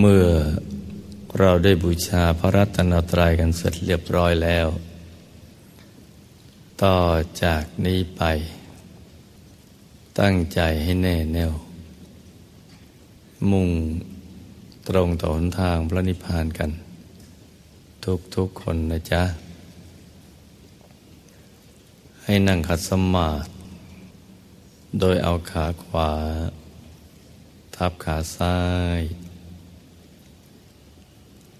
เมื่อเราได้บูชาพระรัตนตรัยกันเสร็จเรียบร้อยแล้ว ต่อจากนี้ไป ตั้งใจให้แน่แน่ว มุ่งตรงต่อหนทางพระนิพพานกัน ทุกทุกคนนะจ๊ะ ให้นั่งขัดสมาธิโดยเอาขาขวา ทับขาซ้าย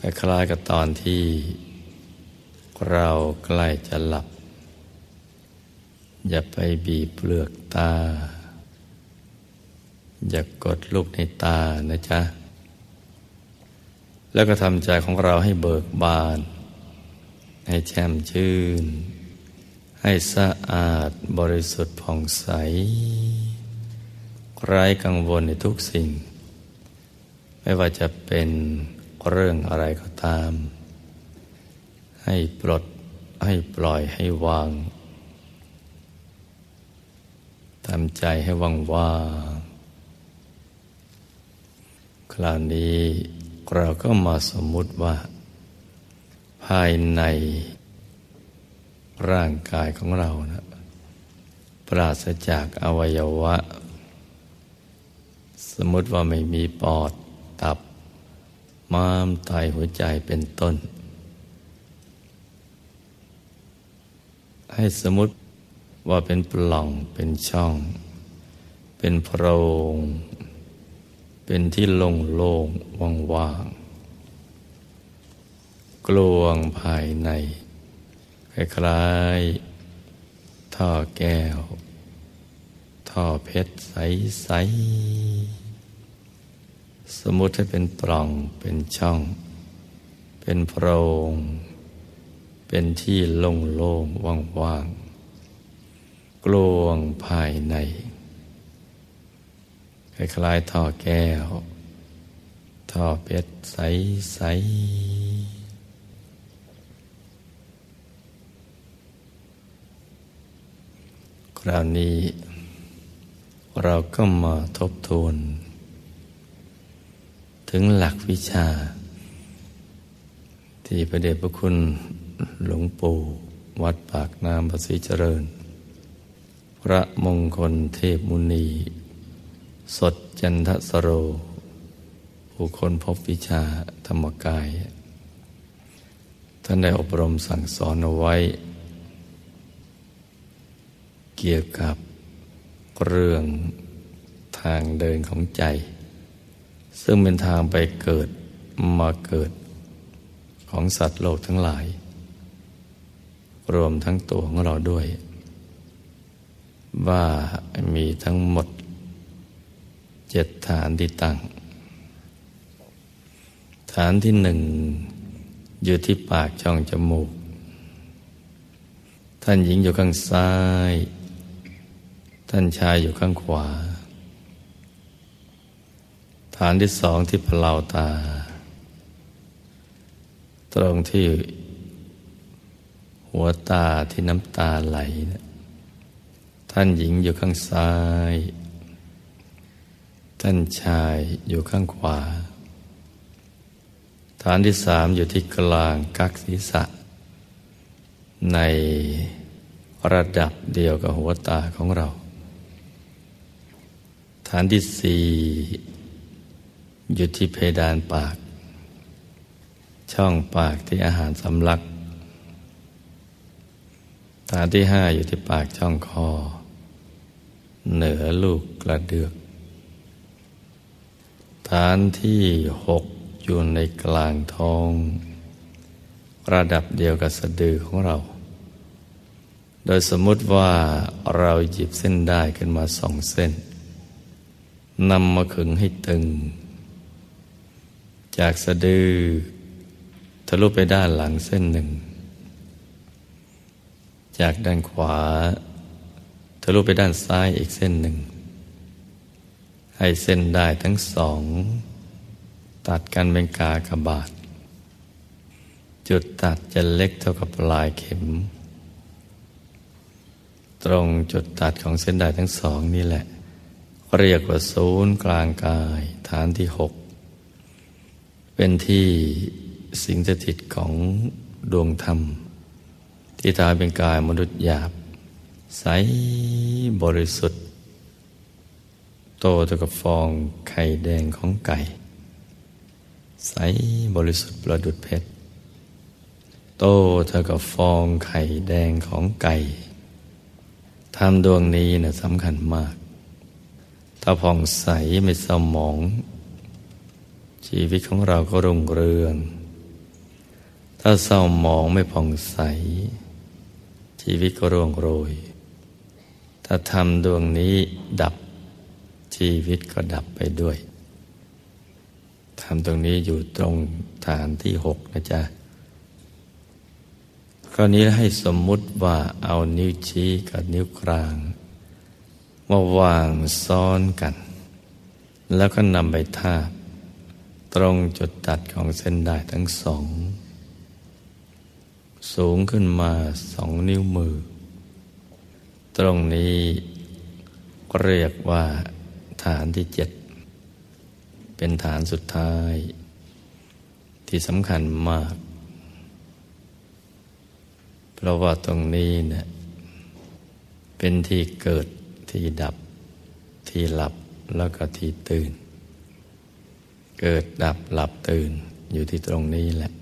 คล้ายๆกับตอนที่เราใกล้จะหลับ อย่าไปบีบเปลือกตา อย่ากกดลูกในตานะจ๊ะ แล้วก็ทำใจของเราให้เบิกบาน ให้แช่มชื่น ให้สะอาดบริสุทธิ์ผ่องใส ไร้กังวลในทุกสิ่ง ไม่ว่าจะเป็น เรื่องอะไรก็ตาม ให้ปลดให้ปล่อยให้วางทำใจให้ว่างว่างคราวนี้เราก็มาสมมุติว่า ภายในร่างกายของเรานะปราศจากอวัยวะ สมมติว่าไม่มีปอด ม้ามไตหัวใจเป็นต้น ให้สมมติว่าเป็นปล่องเป็นช่อง เป็นโพรง เป็นที่โล่งโล่งว่างๆกลวงภายใน คล้ายๆท่อแก้ว ท่อเพชรใสๆ สมมติให้เป็นปล่องเป็นช่อง เป็นโพรง เป็นที่โล่งๆว่างๆกลวงภายในคล้ายๆท่อแก้ว ท่อเพชรใสๆคราวนี้เราก็มาทบทวน ถึงหลักวิชา ที่พระเดชพระคุณหลวงปู่วัดปากน้ำภาษีเจริญ พระมงคลเทพมุนี สดจันทสโร ผู้คนพบวิชาธรรมกาย ท่านได้อบรมสั่งสอนเอาไว้ เกี่ยวกับเรื่องทางเดินของใจ ซึ่งเป็นทางไปเกิดมาเกิดของสัตว์โลกทั้งหลาย รวมทั้งตัวของเราด้วย ว่ามีทั้งหมดเจ็ดฐานที่ตั้ง ฐานที่หนึ่งอยู่ที่ปากช่องจมูก ท่านหญิงอยู่ข้างซ้าย ท่านชายอยู่ข้างขวา ฐานที่สองที่พลาวตา ตรงที่หัวตาที่น้ำตาไหลท่านหญิงอยู่ข้างซ้าย ท่านชายอยู่ข้างขวา ฐานที่สามอยู่ที่กลางกักศีรษะ ในระดับเดียวกับหัวตาของเรา ฐานที่สี่ อยู่ที่เพดานปาก ช่องปากที่อาหารสำลักฐานที่ห้าอยู่ที่ปากช่องคอ เหนือลูกกระเดือก ฐานที่หกอยู่ในกลางท้อง ระดับเดียวกับสะดือของเรา โดยสมมุติว่าเราหยิบเส้นได้ขึ้นมาสองเส้นนำมาขึงให้ตึง จากสะดือทะลุไปด้านหลังเส้นหนึ่ง จากด้านขวา ทะลุไปด้านซ้ายอีกเส้นหนึ่ง ให้เส้นได้ทั้งสอง ตัดกันเป็นกากบาท จุดตัดจะเล็กเท่ากับปลายเข็ม ตรงจุดตัดของเส้นได้ทั้งสองนี่แหละ เรียกว่าศูนย์กลางกายฐานที่หก เป็นที่สิงสถิตของดวงธรรม ที่ตาเป็นกายมนุษย์หยาบ ใสบริสุทธิ์ โตเท่ากับฟองไข่แดงของไก่ ใสบริสุทธิ์ประดุดเพชร โตเท่ากับฟองไข่แดงของไก่ทำดวงนี้นะสำคัญมาก ถ้าผ่องใสไม่เศร้าหมอง ชีวิตของเราก็รุ่งเรือง ถ้าเศร้าหมองไม่ผ่องใส ชีวิตก็ร่วงโรย ถ้าทำดวงนี้ดับชีวิตก็ดับไปด้วยทำตรงนี้อยู่ตรงฐานที่หกนะจ๊ะคราวนี้ให้สมมุติว่าเอานิ้วชี้กับนิ้วกลางมาวางซ้อนกัน แล้วก็นำไปทาบ ตรงจุดตัดของเส้นได้ทั้งสอง สูงขึ้นมาสองนิ้วมือ ตรงนี้เรียกว่าฐานที่เจ็ด เป็นฐานสุดท้าย ที่สำคัญมาก เพราะว่าตรงนี้เนะี่ยเป็นที่เกิดที่ดับ ที่หลับแล้วก็ที่ตื่น เกิดดับหลับตื่นอยู่ที่ตรงนี้แหละ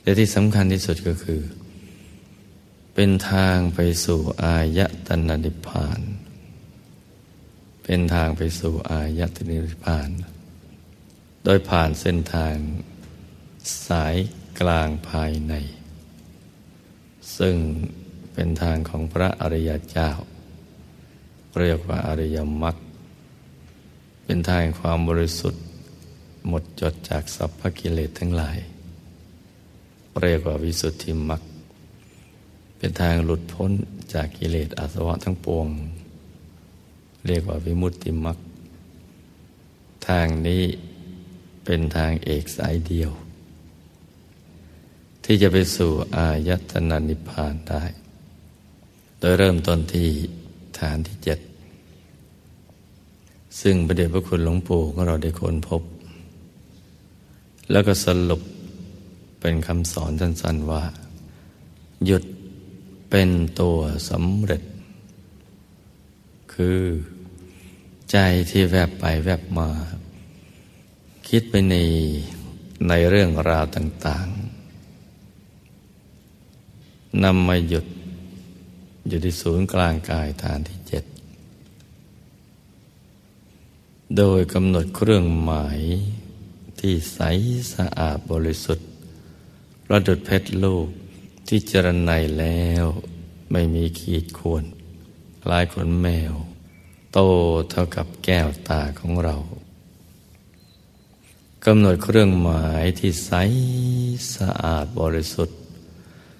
แต่ที่สำคัญที่สุดก็คือ เป็นทางไปสู่อายตนะนิพพาน เป็นทางไปสู่อายตนะนิพพาน โดยผ่านเส้นทางสายกลางภายใน ซึ่งเป็นทางของพระอริยเจ้า เรียกว่าอริยมรรคเป็นทางความบริสุทธิ์ หมดจดจากสัพพกิเลสทั้งหลาย เรียกว่าวิสุทธิมรรคเป็นทางหลุดพ้นจากกิเลสอาสวะทั้งปวง เรียกว่าวิมุตติมรรคทางนี้เป็นทางเอกสายเดียว ที่จะไปสู่อายตนะนิพพานได้ โดยเริ่มต้นที่ฐานที่เจ็ดซึ่งประเดชพระคุณหลวงปู่ของเราได้ค้นพบ แล้วก็สรุปเป็นคำสอนสั้นๆว่า หยุดเป็นตัวสำเร็จ คือใจที่แวบไปแวบมา คิดไปในในเรื่องราวต่างๆนำมาหยุดอยู่ที่ศูนย์กลางกายฐานที่เจ็ด โดยกำหนดเครื่องหมาย ที่ใสสะอาดบริสุทธิ์ประดุดเพชรลูกที่เจรไนแล้วไม่มีขีดข่วนคล้ายขนแมว โตเท่ากับแก้วตาของเรากำหนดเครื่องหมายที่ใสสะอาดบริสุทธิ์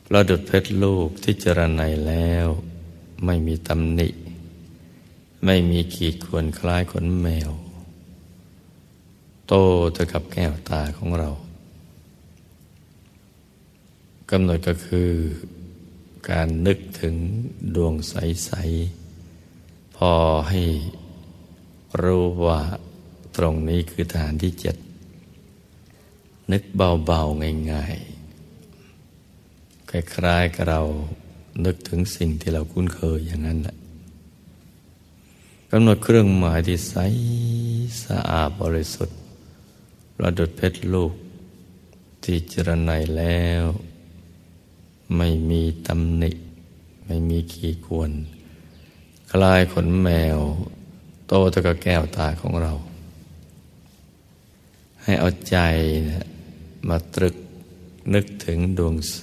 ประดุดเพชรลูกที่เจรไนแล้ว ไม่มีตำหนิ ไม่มีขีดข่วนคล้ายขนแมว โตเท่ากับแก้วตาของเรากำหนดก็คือการนึกถึงดวงใส ๆ พอให้รู้ว่าตรงนี้คือฐานที่เจ็ด นึกเบา ๆ ง่าย ๆ คล้ายๆกับเรานึกถึงสิ่งที่เราคุ้นเคยอย่างนั้นแหละกำหนดเครื่องหมายที่ใสสะอาดบริสุทธิ์ ประดุดเพชรลูก ที่จรไนแล้ว ไม่มีตำหนิ ไม่มีขีควนคลายขนแมว โตตะกะแก้วตาของเรา ให้เอาใจนะมาตรึกนึกถึงดวงใส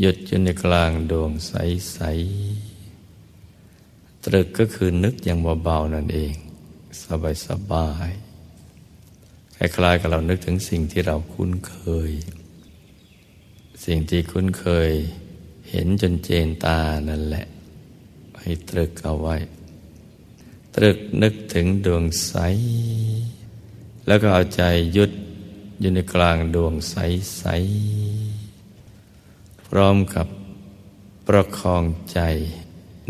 หยุดอยู่ในกลางดวงใสใสตรึกก็คือนึกอย่างเบาๆนั่นเอง สบายสบาย คล้ายๆกับเรานึกถึงสิ่งที่เราคุ้นเคย สิ่งที่คุ้นเคย เห็นจนเจนตานั่นแหละ ให้ตรึกเอาไว้ ตรึกนึกถึงดวงใส แล้วก็เอาใจยุดอยู่ในกลางดวงใสใสพร้อมกับประคองใจ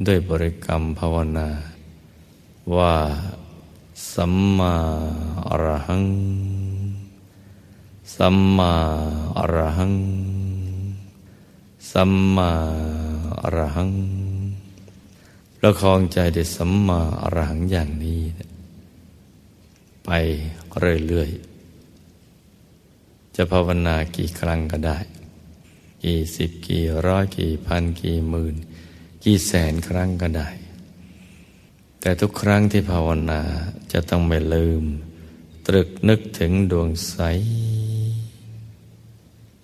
ด้วยบริกรรมภาวนา ว่า สัมมาอรหัง สัมมาอรหัง สัมมาอรหังประคองใจด้วยสัมมาอรหังอย่างนี้ ไปเรื่อยๆ จะภาวนากี่ครั้งก็ได้ กี่สิบกี่ร้อยกี่พันกี่หมื่น กี่แสนครั้งก็ได้ แต่ทุกครั้งที่ภาวนาจะต้องไม่ลืม ตรึกนึกถึงดวงใส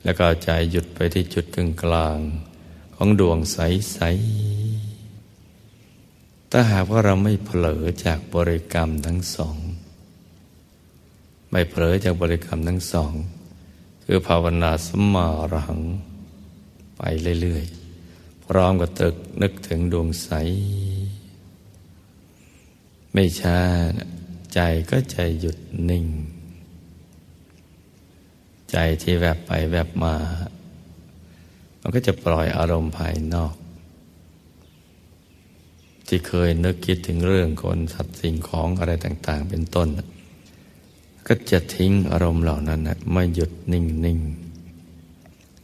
แล้วก็ใจหยุดไปที่จุดกึ่งกลาง ของดวงใสใสถ้าหากว่าเราไม่เผลอจากบริกรรมทั้งสอง ไม่เผลอจากบริกรรมทั้งสอง คือภาวนาสมารัง ไปเรื่อยๆ พร้อมกับตรึกนึกถึงดวงใส ไม่ช้าใจก็ใจหยุดนิ่ง ใจที่แวบไปแวบมา มันก็จะปล่อยอารมณ์ภายนอก ที่เคยนึกคิดถึงเรื่องคนสัตว์สิ่งของอะไรต่าง ๆ เป็นต้น ก็จะทิ้งอารมณ์เหล่านั้นนะไม่หยุดนิ่งนิ่ง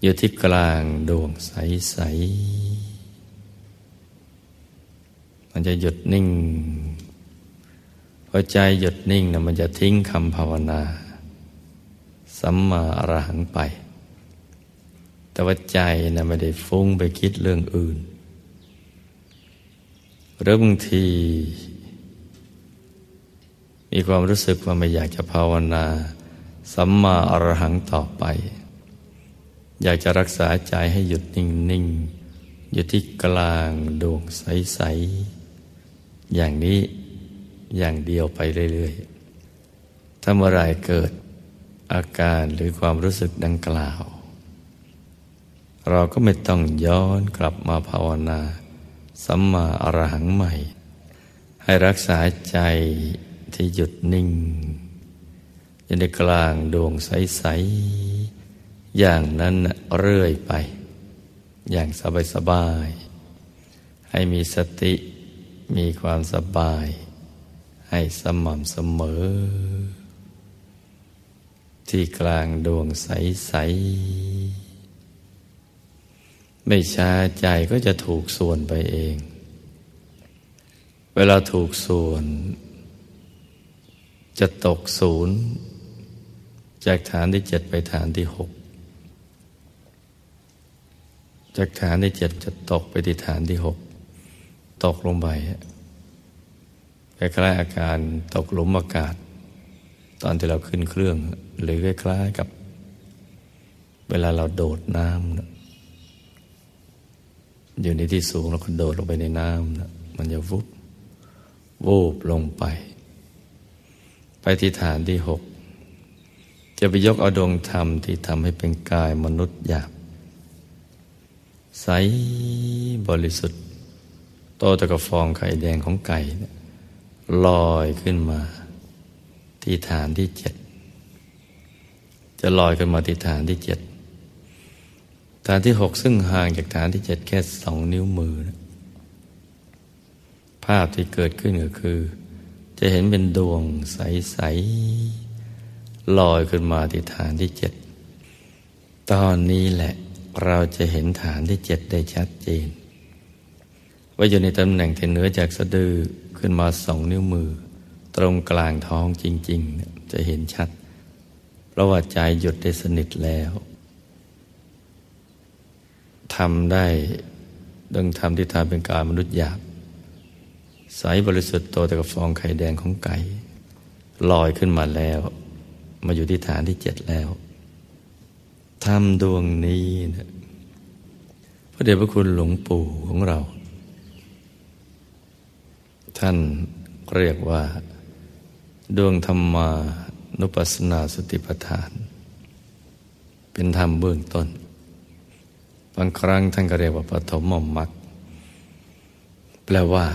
อยู่ที่กลางดวงใส ๆ มันจะหยุดนิ่ง พอใจหยุดนิ่งนะมันจะทิ้งคำภาวนา สัมมาอรหังไป แต่ว่าใจนะไม่ได้ฟุ้งไปคิดเรื่องอื่น หรือบางที มีความรู้สึกว่าไม่อยากจะภาวนา สัมมาอรหังต่อไป อยากจะรักษาใจให้หยุดนิ่งนิ่งอยู่ที่กลางดวงใส ๆ อย่างนี้ อย่างเดียวไปเรื่อยๆ ถ้าเมื่อไรเกิดอาการหรือความรู้สึกดังกล่าว เราก็ไม่ต้องย้อนกลับมาภาวนาสัมมาอรหังใหม่ ให้รักษาใจที่หยุดนิ่งอยู่ในกลางดวงใส ๆ อย่างนั้นเรื่อยไป อย่างสบาย ๆ ให้มีสติมีความสบาย ให้สม่ำเสมอ ที่กลางดวงใส ๆ ไม่ช้าใจก็จะถูกส่วนไปเอง เวลาถูกส่วน จะตกศูนย์ จากฐานที่เจ็ดไปฐานที่หกจากฐานที่เจ็ดจะตกไปที่ฐานที่หกตกลงไป คล้ายๆอาการตกหลุมอากาศ ตอนที่เราขึ้นเครื่อง หรือคล้ายๆกับ เวลาเราโดดน้ำอยู่ในที่สูงแล้วก็โดดลงไปในน้ำมันจะวุบวูบลงไป ไปที่ฐานที่หกจะไปยกเอาดวงธรรมที่ทำให้เป็นกายมนุษย์หยาบใสบริสุทธิ์ โตตะกฟองไข่แดงของไก่เนี่ย ลอยขึ้นมา ที่ฐานที่เจ็ดจะลอยขึ้นมาที่ฐานที่เจ็ดฐานที่หกซึ่งห่างจากฐานที่เจ็ดแค่สองนิ้วมือภาพที่เกิดขึ้นก็คือ จะเห็นเป็นดวงใส ๆ ลอยขึ้นมาที่ฐานที่เจ็ดตอนนี้แหละเราจะเห็นฐานที่เจ็ดได้ชัดเจน ว่าอยู่ในตำแหน่งที่เหนือจากสะดือขึ้นมาสองนิ้วมือ ตรงกลางท้องจริง ๆ จะเห็นชัด เพราะว่าใจหยุดได้สนิทแล้วทำได้ดังทำที่ทำเป็นการมนุษย์หยาบใสบริสุทธิ์โตแต่กับฟองไข่แดงของไก่ลอยขึ้นมาแล้ว มาอยู่ที่ฐานที่เจ็ดแล้วทำดวงนี้นะพระเดชพระคุณหลวงปู่ของเรา ท่านเรียกว่า ดวงธรรมานุปัสสนาสติปัฏฐาน เป็นธรรมเบื้องต้น บางครั้งท่านก็เรียกว่าปฐมมรรคแปลว่า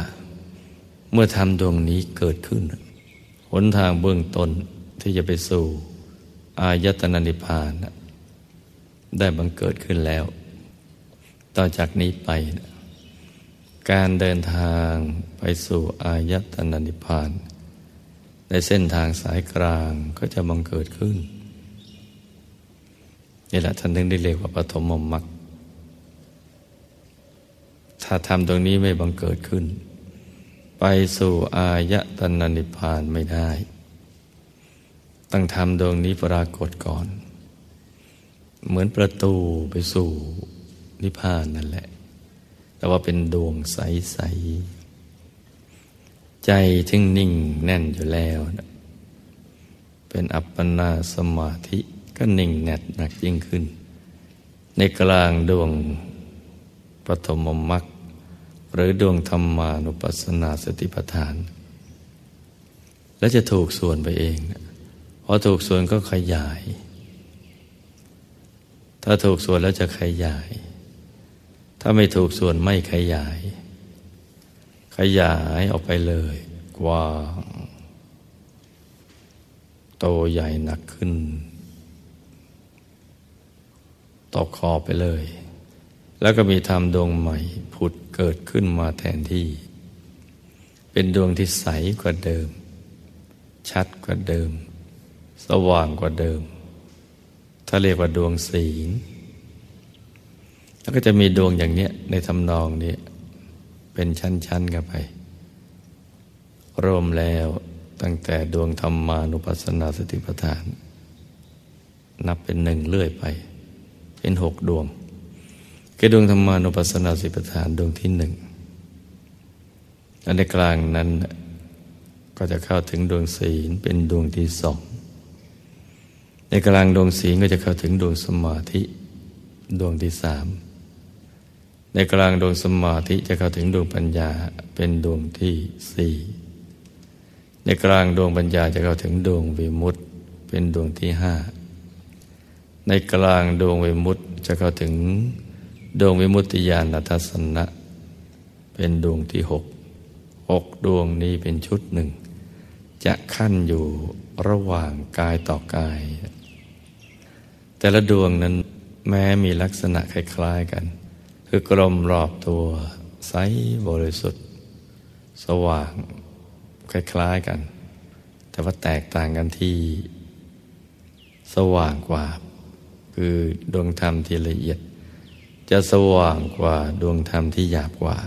เมื่อธรรมดวงนี้เกิดขึ้น หนทางเบื้องต้นที่จะไปสู่ อายตนะนิพพาน ได้บังเกิดขึ้นแล้ว ต่อจากนี้ไป การเดินทางไปสู่อายตนะนิพพาน ในเส้นทางสายกลางก็จะบังเกิดขึ้น นี่แหละท่านถึงได้เรียกว่าปฐมมรรคถ้าทำตรงนี้ไม่บังเกิดขึ้น ไปสู่อายตนะนิพพานไม่ได้ ต้องทำดวงนี้ปรากฏก่อน เหมือนประตูไปสู่นิพพานนั่นแหละ แต่ว่าเป็นดวงใส ๆ ใจทึ่งนิ่งแน่นอยู่แล้วเป็นอัปปนาสมาธิก็นิ่งแน่นหนักยิ่งขึ้น ในกลางดวงปฐมมรรคหรือดวงธรรมานุปัสสนาสติปัฏฐาน และจะถูกส่วนไปเองพอถูกส่วนก็ขยาย ถ้าถูกส่วนแล้วจะขยาย ถ้าไม่ถูกส่วนไม่ขยาย ขยายออกไปเลยกว้างโตใหญ่หนักขึ้นตกคอไปเลย แล้วก็มีธรรมดวงใหม่ผุดเกิดขึ้นมาแทนที่ เป็นดวงที่ใสกว่าเดิม ชัดกว่าเดิม สว่างกว่าเดิม ถ้าเรียกว่าดวงศีล แล้วก็จะมีดวงอย่างเนี้ยในทำนองนี้ เป็นชั้นๆกันไป รวมแล้วตั้งแต่ดวงธรรมานุปัสสนาสติปัฏฐาน นับเป็นหนึ่งเลื่อยไป เป็นหกดวงคือดวงธรรมานุปัสสนาสติปทานดวงที่หนึ่งและในกลางนั้นก็จะเข้าถึงดวงศีลเป็นดวงที่สอง ในกลางดวงศีลก็จะเข้าถึงดวงสมาธิ ดวงที่สาม ในกลางดวงสมาธิจะเข้าถึงดวงปัญญาเป็นดวงที่สี่ในกลางดวงปัญญาจะเข้าถึงดวงวิมุตติเป็นดวงที่ห้าในกลางดวงวิมุตติจะเข้าถึงดวงวิมุตติญาณทัศนะ เป็นดวงที่หกหกดวงนี้เป็นชุดหนึ่ง จะขั้นอยู่ระหว่างกายต่อกาย แต่ละดวงนั้นแม้มีลักษณะคล้ายๆกัน คือกลมรอบตัว ใสบริสุทธิ์ สว่าง คล้ายๆกัน แต่ว่าแตกต่างกันที่ สว่างกว่า คือดวงธรรมที่ละเอียด จะสว่างกว่าดวงธรรมที่หยาบกว่า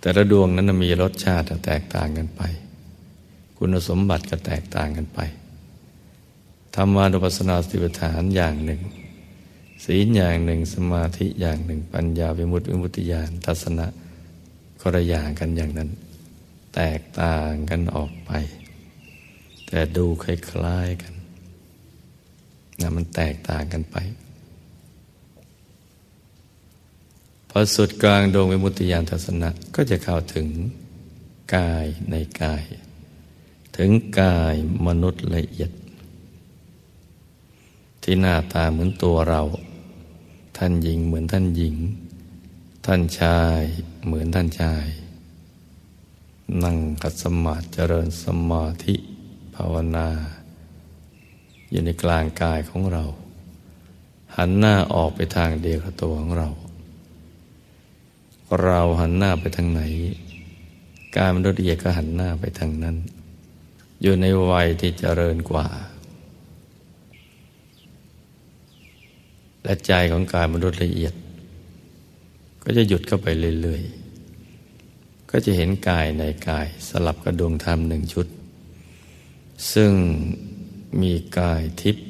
แต่ละดวงนั้นมีรสชาติแตกต่างกันไป คุณสมบัติก็แตกต่างกันไปธรรมานุปัสสนาสติปัฏฐานอย่างหนึ่ง ศีลอย่างหนึ่งสมาธิอย่างหนึ่ง ปัญญาวิมุตติวิมุตติญาณทัศนะก็ระอย่างกันอย่างนั้น แตกต่างกันออกไป แต่ดูคล้ายๆกันนะมันแตกต่างกันไปพอสุดกลางดวงวิมุตติยานทัศนะก็จะเข้าถึงกายในกาย ถึงกายมนุษย์ละเอียด ที่หน้าตาเหมือนตัวเรา ท่านหญิงเหมือนท่านหญิง ท่านชายเหมือนท่านชาย นั่งกัดสมาธิเจริญสมาธิภาวนา อยู่ในกลางกายของเรา หันหน้าออกไปทางเดียวกับตัวของเรา เราหันหน้าไปทางไหน การมนุษย์ละเอียดก็หันหน้าไปทางนั้น อยู่ในวัยที่เจริญกว่า และใจของกายมนุษย์ละเอียด ก็จะหยุดเข้าไปเรื่อยๆ ก็จะเห็นกายในกายสลับกับดวงธรรมหนึ่งชุด ซึ่งมีกายทิพย์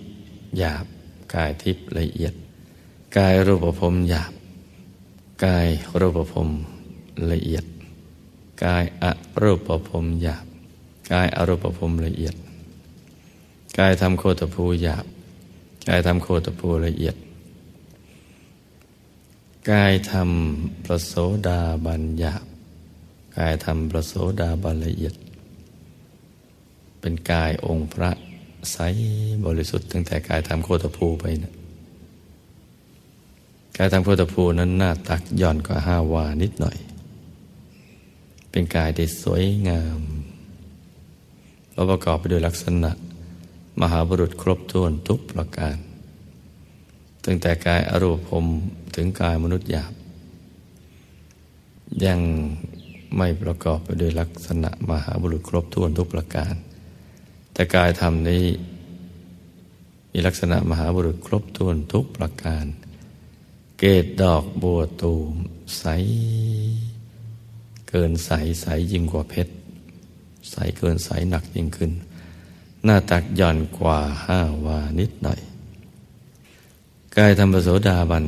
หยาบ กายทิพย์ละเอียด กายรูปภพหยาบ กายรูปภพละเอียด กายอรูปภพหยาบ กายอรูปภพละเอียด กายทำโคตภูหยาบ กายทำโคตภูละเอียด กายทำประโสดาบันหยาบกายทำประโสดาบันละเอียด เป็นกายองค์พระใสบริสุทธิ์ตั้งแต่กายทำโคตภูไปนะกายทำโคตภูนั้นหน้าตักหย่อนกว่าห้าวานิดหน่อย เป็นกายที่สวยงามแล้วประกอบไปด้วยลักษณะ มหาบุรุษครบถ้วนทุกประการ ตั้งแต่กายอรูปภมถึงกายมนุษย์หยาบ ยังไม่ประกอบไปด้วยลักษณะมหาบุรุษครบถ้วนทุกประการ แต่กายธรรมนี้ มีลักษณะมหาบุรุษครบถ้วนทุกประการ เกตดอกบัวตูมใส เกินใสใสยิ่งกว่าเพชร ใสเกินใสหนักยิ่งขึ้น หน้าตักหย่อนกว่าห้าวานิดหน่อย กายธรรมโสดาบัน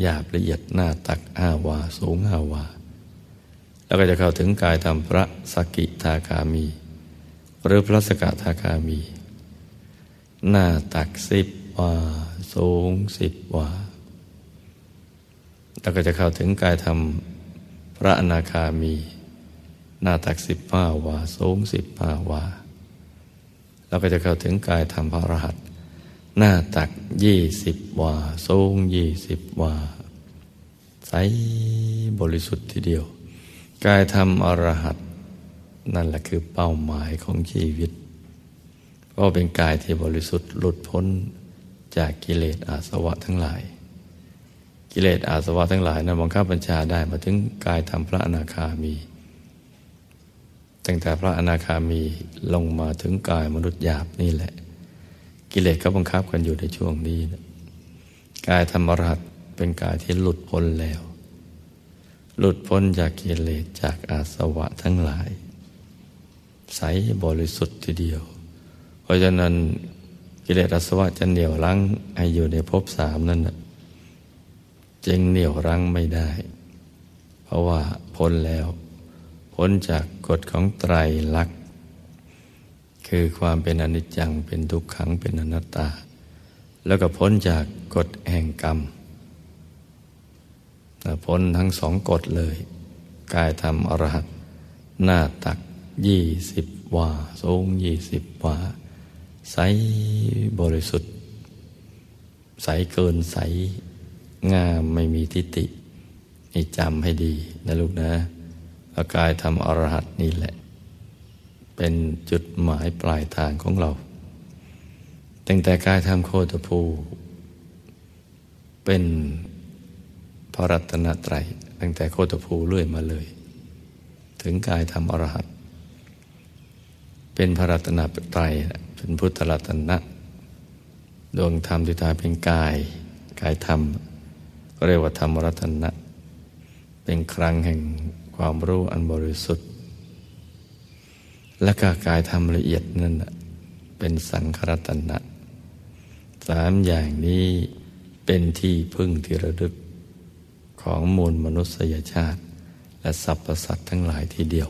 หยาบละเอียดหน้าตักห้าวา สูงห้าวา แล้วก็จะเข้าถึงกายธรรมพระสกิทาคามี หรือพระสกทาคามี หน้าตักสิบวา สูงสิบวา แล้วก็จะเข้าถึงกายธรรมพระอนาคามี หน้าตักสิบห้าวา สูงสิบห้าวาแล้วก็จะเข้าถึงกายธรรมพระรหัส หน้าตักยี่สิบวาสูงยี่สิบวาใสบริสุทธิ์ทีเดียว กายธรรมอรหัตนั่นแหละคือเป้าหมายของชีวิต เพราะเป็นกายที่บริสุทธิ์หลุดพ้นจากกิเลสอาสวะทั้งหลาย กิเลสอาสวะทั้งหลายนั้นบังคับบัญชาได้มาถึงกายธรรมพระอนาคามี ตั้งแต่พระอนาคามีลงมาถึงกายมนุษย์หยาบนี่แหละ กิเลสก็บังคับกันอยู่ในช่วงนี้นะกายธรรมรัตเป็นกายที่หลุดพ้นแล้ว หลุดพ้นจากกิเลสจากอาสวะทั้งหลาย ใสบริสุทธิ์ทีเดียว เพราะฉะนั้นกิเลสอาสวะจะเหนี่ยวรั้งให้อยู่ในภพสามนั่นจึงเหนี่ยวรั้งไม่ได้ เพราะว่าพ้นแล้ว พ้นจากกฎของไตรลักษณ คือความเป็นอนิจจังเป็นทุกขังเป็นอนัตตา แล้วก็พ้นจากกฎแห่งกรรมพ้นทั้งสองกฎเลยกายธรรมอรหัตหน้าตักยี่สิบวาสูงยี่สิบวาใสบริสุทธิ์ ใสเกินใสงามไม่มีทิฏฐินี่จำให้ดีนะลูกนะอากายธรรมอรหัตนี่แหละ เป็นจุดหมายปลายทางของเรา ตั้งแต่กายธรรมโคตภู เป็นพระรัตนตรัยตั้งแต่โคตภูเรื่อยมาเลย ถึงกายธรรมอรหัตเป็นพระรัตนตรัยเป็นพุทธรัตนะดวงธรรมที่ตาเป็นกาย กายธรรมก็เรียกว่าธรรมรัตนะ เป็นครั้งแห่งความรู้อันบริสุทธิ์ และก็กายธรรมละเอียดนั่นเป็นสังขรัตนะสามอย่างนี้เป็นที่พึ่งที่ระลึกของมูลมนุษยชาติ และสรรพสัตว์ทั้งหลายทีเดียว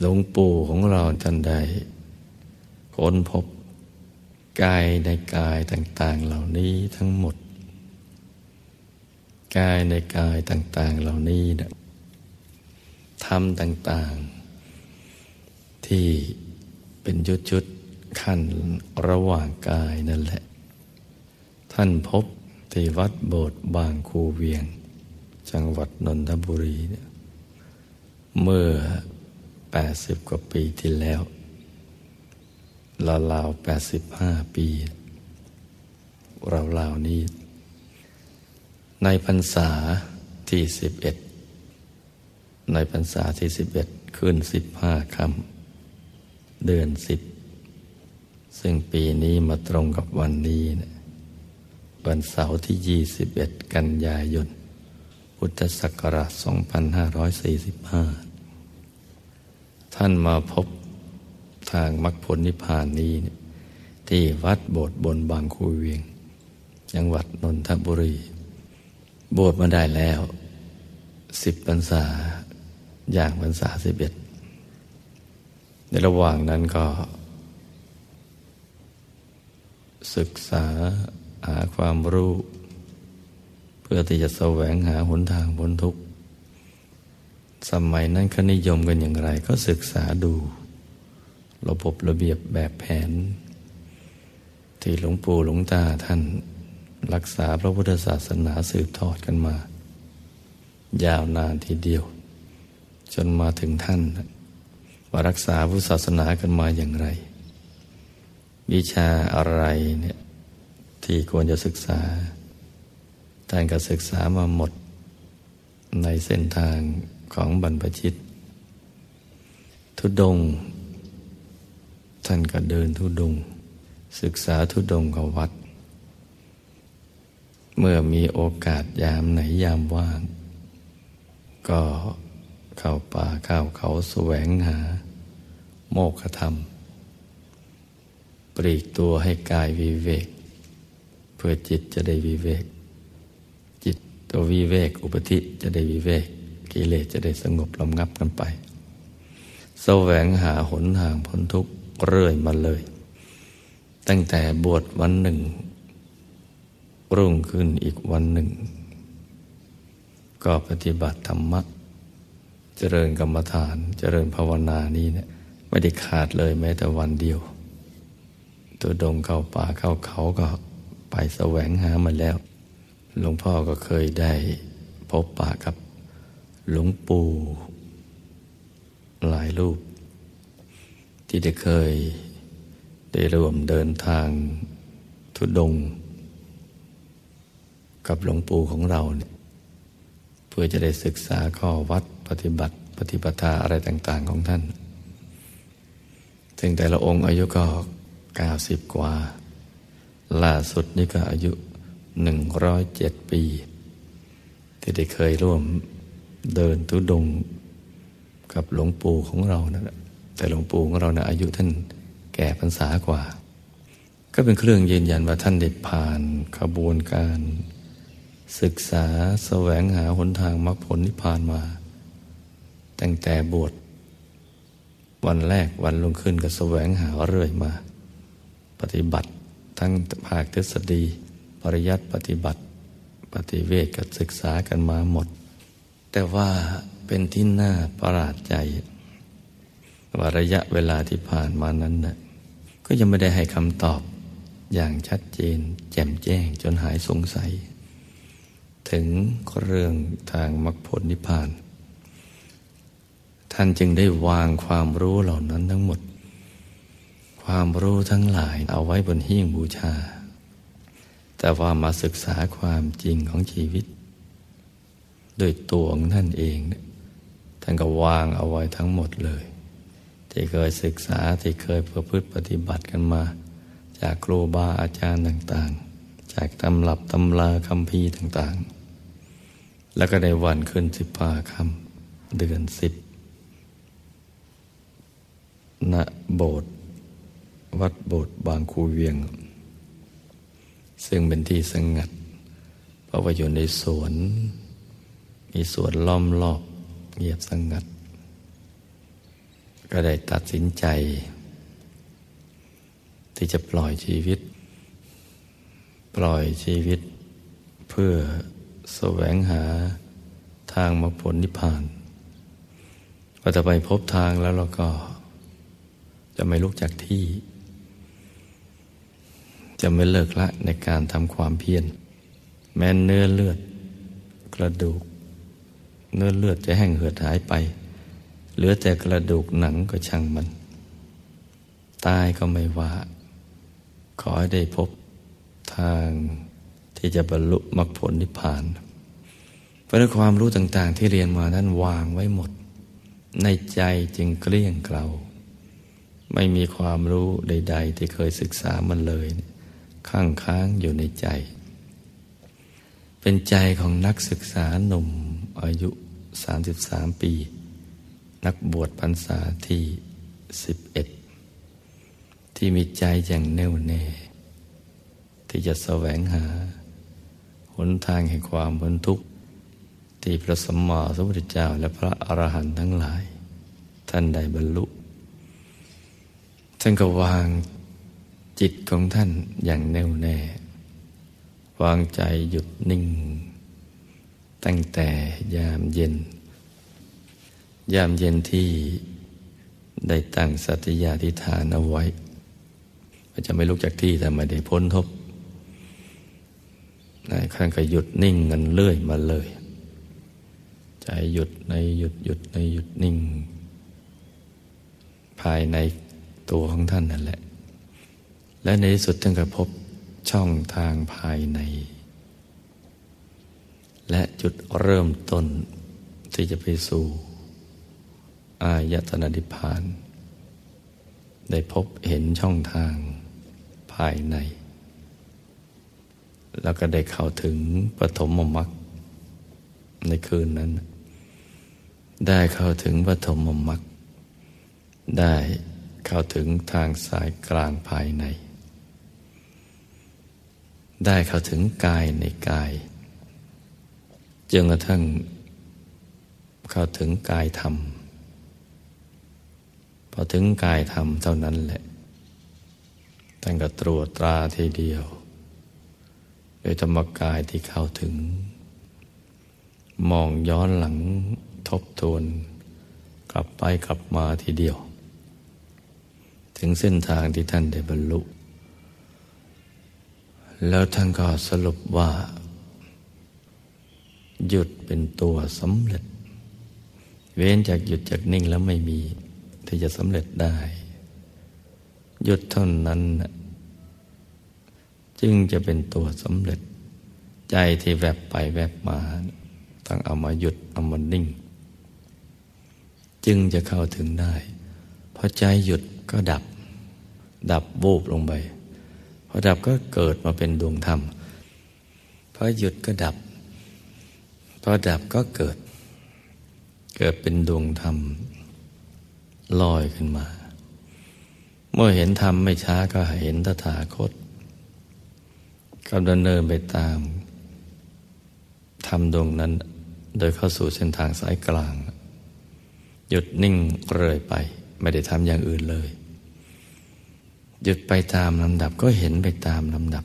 หลวงปู่ของเราท่านใดค้นพบกายในกายต่าง ๆเหล่านี้ทั้งหมด กายในกายต่าง ๆเหล่านี้นะทำต่าง ๆ ที่เป็นชุดๆขั้นระหว่างกายนั่นแหละ ท่านพบที่วัดโบสถ์บางคูเวียง จังหวัดนนทบุรีเนี่ยเมื่อแปดสิบกว่าปีที่แล้วราวๆแปดสิบห้าปีเราล่านี้ ในพรรษาที่สิบเอ็ดในพรรษาที่สิบเอ็ดขึ้นสิบห้าคำ เดือนสิบ ซึ่งปีนี้มาตรงกับวันนี้นะวันเสาร์ที่ 21 กันยายน พุทธศักราช 2545 ท่านมาพบทางมรรคผลนิพพานนี้ที่วัดโบสถ์บนบางคูเวียง จังหวัดนนทบุรี โบสถ์มาได้แล้วสิบพรรษา อย่างพรรษาสิบเอ็ด ในระหว่างนั้นก็ ศึกษาหาความรู้ เพื่อที่จะแสวงหาหนทางพ้นทุกข์ สมัยนั้นเขานิยมกันอย่างไร ก็ศึกษาดู ระบบระเบียบแบบแผน ที่หลวงปู่หลวงตาท่านรักษาพระพุทธศาสนาสืบทอดกันมา ยาวนานทีเดียว จนมาถึงท่าน ว่ารักษาพุทธศาสนากันมาอย่างไร วิชาอะไรเนี่ยที่ควรจะศึกษาท่านก็ศึกษามาหมดในเส้นทางของบรรพชิต ทุดง ท่านก็เดินทุดง ศึกษาทุดงกับวัด เมื่อมีโอกาสยามไหนยามว่าง ก็ เข้าป่าเข้าเขาแสวงหา โมกขธรรม ปรีกตัวให้กายวิเวก เพื่อจิตจะได้วิเวก จิตตัววิเวก อุปธิจะได้วิเวก กิเลสจะได้สงบลำงับกันไปแสวงหาหนทางพ้นทุกข์เรื่อยมาเลย ตั้งแต่บวชวันหนึ่ง รุ่งขึ้นอีกวันหนึ่ง ก็ปฏิบัติธรรมะ เจริญกรรมฐาน เจริญภาวนานี้เนะี่ยไม่ได้ขาดเลยแม้แต่วันเดียว ตัวดงเข้าป่าเข้าเขาก็ไปแสวงหามาแล้ว หลวงพ่อก็เคยได้พบปะกับหลวงปู่หลายรูป ที่ได้เคยได้ร่วมเดินทางทุดง กับหลวงปู่ของเราเนี่ยเพื่อจะได้ศึกษาข้อวัด ปฏิบัติปฏิปทาอะไรต่างๆของท่านถึงแต่ละองค์อายุก็เก้าสิบกว่า ล่าสุดนี่ก็อายุหนึ่งร้อยเจ็ดปี ที่ได้เคยร่วมเดินทุดงกับหลวงปู่ของเรานะแต่หลวงปู่ของเรานะอายุท่านแก่พรรษากว่า ก็เป็นเครื่องยืนยันว่าท่านได้ผ่านขบวนการ ศึกษาแสวงหาหนทางมรรคผลนิพพานมา ตั้งแต่บวชวันแรกวันลงขึ้นก็แสวงหาเรื่อยมา ปฏิบัติทั้งภาคทฤษฎี ปริยัติปฏิบัติ ปฏิเวทกับศึกษากันมาหมด แต่ว่าเป็นที่น่าประหลาดใจว่าระยะเวลาที่ผ่านมานั้นนะก็ยังไม่ได้ให้คำตอบอย่างชัดเจน แจ่มแจ้งจนหายสงสัย ถึงเรื่องทางมรรคผลนิพพาน ท่านจึงได้วางความรู้เหล่านั้นทั้งหมด ความรู้ทั้งหลายเอาไว้บนหิ้งบูชา แต่ว่ามาศึกษาความจริงของชีวิต โดยตัวของท่านเองท่านก็วางเอาไว้ทั้งหมดเลย ที่เคยศึกษาที่เคยประพฤติปฏิบัติกันมา จากครูบาอาจารย์ต่างๆ จากตำรับตำราคำพีต่างๆ แล้วก็ในวันขึ้นสิบปาคำเดือนสิบ ณโบสถ์วัดโบสถ์บางคูเวียง ซึ่งเป็นที่สงัด เพราะว่าอยู่ในสวน มีสวนล้อมรอบเงียบสงัด ก็ได้ตัดสินใจ ที่จะปล่อยชีวิต ปล่อยชีวิต เพื่อแสวงหาทางมรรคผลนิพพานพอจะไปพบทางแล้วเราก็ จะไม่ลุกจากที่ จะไม่เลิกละในการทำความเพียรแม้เนื้อเลือด กระดูก เนื้อเลือดจะแห้งเหือดหายไป เหลือแต่กระดูกหนังก็ช่างมัน ตายก็ไม่ว่า ขอให้ได้พบทางที่จะบรรลุมรรคผลนิพพานเพราะความรู้ต่างๆที่เรียนมานั้นวางไว้หมด ในใจจึงเกลี้ยงเกลา ไม่มีความรู้ใด ๆ ที่เคยศึกษามันเลยข้างค้างอยู่ในใจ เป็นใจของนักศึกษาหนุ่มอายุ 33 ปี นักบวชพรรษาที่ 11 ที่มีใจอย่างแน่วแน่ ที่จะแสวงหา หนทางแห่งความพ้นทุกข์ ที่พระสมมาสมุทรเจ้าและพระอรหันต์ทั้งหลาย ท่านได้บรรลุ ท่านก็วางจิตของท่านอย่างแน่วแน่ วางใจหยุดนิ่ง ตั้งแต่ยามเย็น ยามเย็นที่ได้ตั้งสัตยาธิฐานเอาไว้จะไม่ลุกจากที่แต่ไม่ได้พ้นทบนายขั้นก็หยุดนิ่งเงินเลื่อยมาเลย ใจหยุดในหยุดหยุดในหยุดนิ่ง ภายใน ตัวของท่านนั่นแหละ และในที่สุดท่านก็พบช่องทางภายใน และจุดเริ่มต้นที่จะไปสู่ อายตนะนิพพาน ได้พบเห็นช่องทางภายใน แล้วก็ได้เข้าถึงปฐมมรรคในคืนนั้น ได้เข้าถึงปฐมมรรคได้ เข้าถึงทางสายกลางภายใน ได้เข้าถึงกายในกายจนกระทั่งเข้าถึงกายธรรม พอถึงกายธรรมเท่านั้นแหละท่านก็ตรวจตราทีเดียว โดยธรรมกายที่เข้าถึง มองย้อนหลังทบทวน กลับไปกลับมาทีเดียว ถึงเส้นทางที่ท่านได้บรรลุ แล้วท่านก็สรุปว่า หยุดเป็นตัวสำเร็จ เว้นจากหยุดจากนิ่งแล้วไม่มีที่จะสำเร็จได้ หยุดเท่านั้นจึงจะเป็นตัวสำเร็จ ใจที่แวบไปแวบมา ต้องเอามาหยุดเอามานิ่ง จึงจะเข้าถึงได้พอใจหยุดก็ดับ ดับวูบลงไปพอดับก็เกิดมาเป็นดวงธรรมพอหยุดก็ดับพอดับก็เกิด เกิดเป็นดวงธรรมลอยขึ้นมา เมื่อเห็นธรรมไม่ช้าก็เห็นตถาคตกำลังเนินไปตามธรรมดวงนั้น โดยเข้าสู่เส้นทางสายกลาง หยุดนิ่งเรื่อยไป ไม่ได้ทำอย่างอื่นเลย หยุดไปตามลำดับก็เห็นไปตามลำดับ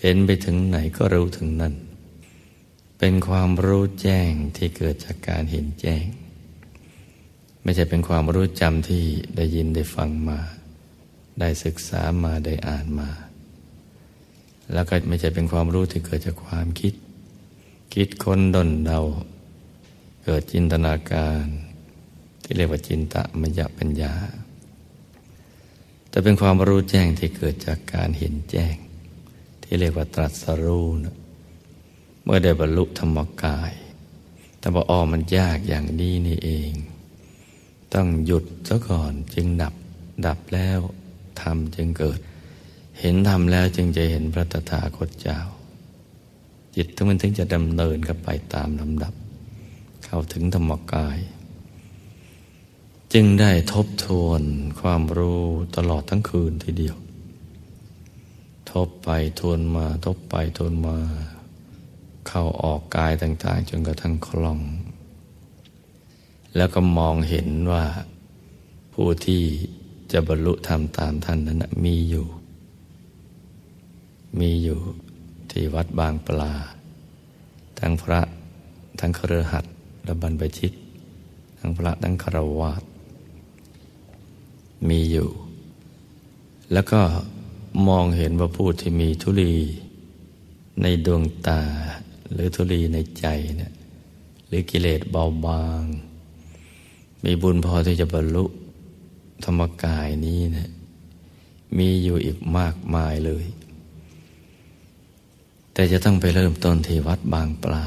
เห็นไปถึงไหนก็รู้ถึงนั่น เป็นความรู้แจ้งที่เกิดจากการเห็นแจ้ง ไม่ใช่เป็นความรู้จำที่ได้ยินได้ฟังมา ได้ศึกษามาได้อ่านมา แล้วก็ไม่ใช่เป็นความรู้ที่เกิดจากความคิด คิดค้นดนเดา เกิดจินตนาการ ที่เรียกว่าจินตะมยปัญญา แต่เป็นความรู้แจ้งที่เกิดจากการเห็นแจ้ง ที่เรียกว่าตรัสรู้นะเมื่อได้บรรลุธรรมกาย แต่บอกอ๋อมันยากอย่างนี้นี่เอง ต้องหยุดซะก่อนจึงดับ ดับแล้วทำจึงเกิด เห็นทำแล้วจึงจะเห็นพระตถาคตเจ้า จิตทั้งมันถึงจะดำเนินกันไปตามลำดับ เข้าถึงธรรมกาย จึงได้ทบทวนความรู้ตลอดทั้งคืนทีเดียว ทบไปทวนมา ทบไปทวนมา เข้าออกกายต่างๆ จนกระทั่งคล่อง แล้วก็มองเห็นว่า ผู้ที่จะบรรลุธรรมตามท่านนั้นมีอยู่ มีอยู่ที่วัดบางปลา ทั้งพระทั้งเครือขัดและบรรพชิต ทั้งพระทั้งคารวาส มีอยู่ แล้วก็มองเห็นว่าผู้ที่มีทุลีในดวงตา หรือทุลีในใจเนี่ยหรือกิเลสเบาบาง มีบุญพอที่จะบรรลุธรรมกายนี้นะมีอยู่อีกมากมายเลย แต่จะต้องไปเริ่มต้นที่วัดบางปลา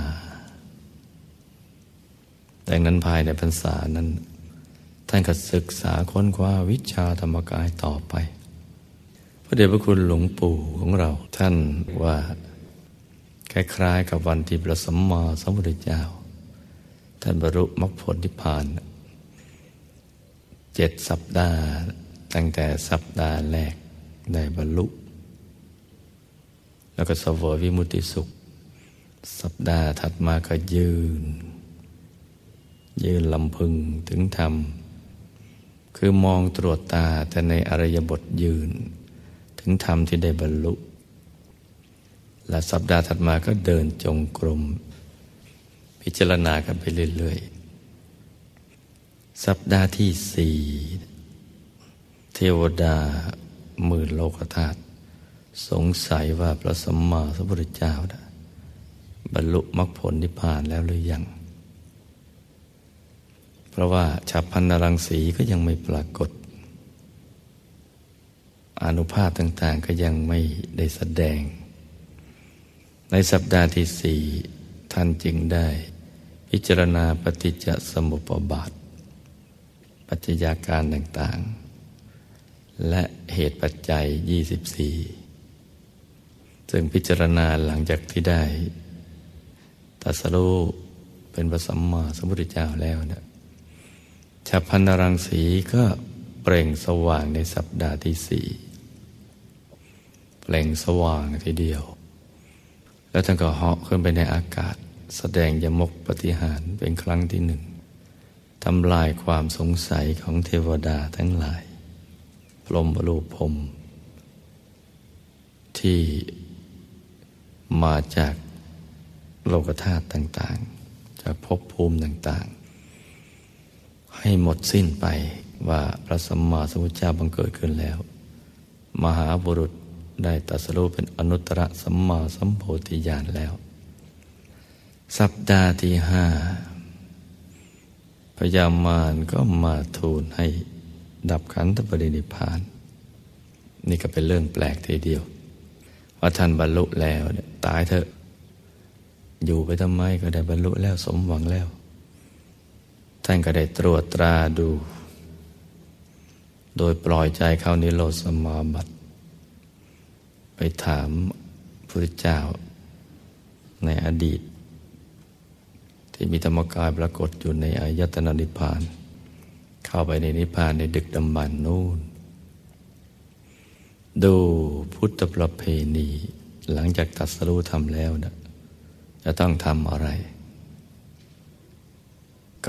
ดังนั้นภายในพรรษานั้น ท่านก็ศึกษาค้นคว้าวิชาธรรมกายต่อไป พระเดชพระคุณหลวงปู่ของเราท่านว่า คล้ายๆกับวันที่พระสัมมาสัมพุทธเจ้า ท่านบรรลุมรรคผลนิพพานเจ็ดสัปดาห์ ตั้งแต่สัปดาห์แรกได้บรรลุ แล้วก็สวยวิมุติสุข สัปดาห์ถัดมาก็ยืน ยืนลำพึงถึงธรรม คือมองตรวจตาแต่ในอริยบทยืน ถึงธรรมที่ได้บรรลุ และสัปดาห์ถัดมาก็เดินจงกรม พิจารณากันไปเรื่อยๆ สัปดาห์ที่สี่เทวดาหมื่นโลกธาตุสงสัยว่าพระสัมมาสัมพุทธเจ้านะบรรลุมรรคผลนิพพานแล้วหรือยัง ราะว่าฉับพันนรังสีก็ยังไม่ปรากฏ อนุภาพต่าง ๆ ก็ยังไม่ได้แสดง ในสัปดาห์ที่สี่ท่านจึงได้ พิจารณาปฏิจจสมุปบาท ปัจจัยาการต่าง ๆ และเหตุปัจจัย 24 ซึ่งพิจารณาหลังจากที่ได้ตัสรู้เป็นพระสัมมาสัมพุทธเจ้าแล้วนะ ฉับพันรังสีก็เปล่งสว่างในสัปดาห์ที่สี่เปล่งสว่างทีเดียว แล้วท่านก็เหาะขึ้นไปในอากาศ แสดงยมกปฏิหารเป็นครั้งที่หนึ่งทำลายความสงสัยของเทวดาทั้งหลาย พรมรูปพรม ที่มาจากโลกธาตุต่างๆ จากภพภูมิต่างๆ ให้หมดสิ้นไปว่าพระสัมมาสัมพุทธเจ้าบังเกิดขึ้นแล้ว มหาบุรุษได้ตัสรู้เป็นอนุตตรสัมมาสัมโพธิญาณแล้ว สัปดาห์ที่ห้าพยามารก็มาทูลให้ดับขันธปรินิพาน นี่ก็เป็นเรื่องแปลกทีเดียว ว่าท่านบรรลุแล้วตายเถอะ อยู่ไปทำไมก็ได้บรรลุแล้วสมหวังแล้ว ท่านก็ได้ตรวจตราดู โดยปล่อยใจเข้านิโรธสมาบัติไปถามพระเจ้าในอดีต ที่มีธรรมกายปรากฏอยู่ในอายตนะนิพพาน เข้าไปในนิพพานในดึกดำบรรนู่น ดูพุทธประเพณี หลังจากตัดสรู้ทำแล้วนะจะต้องทำอะไร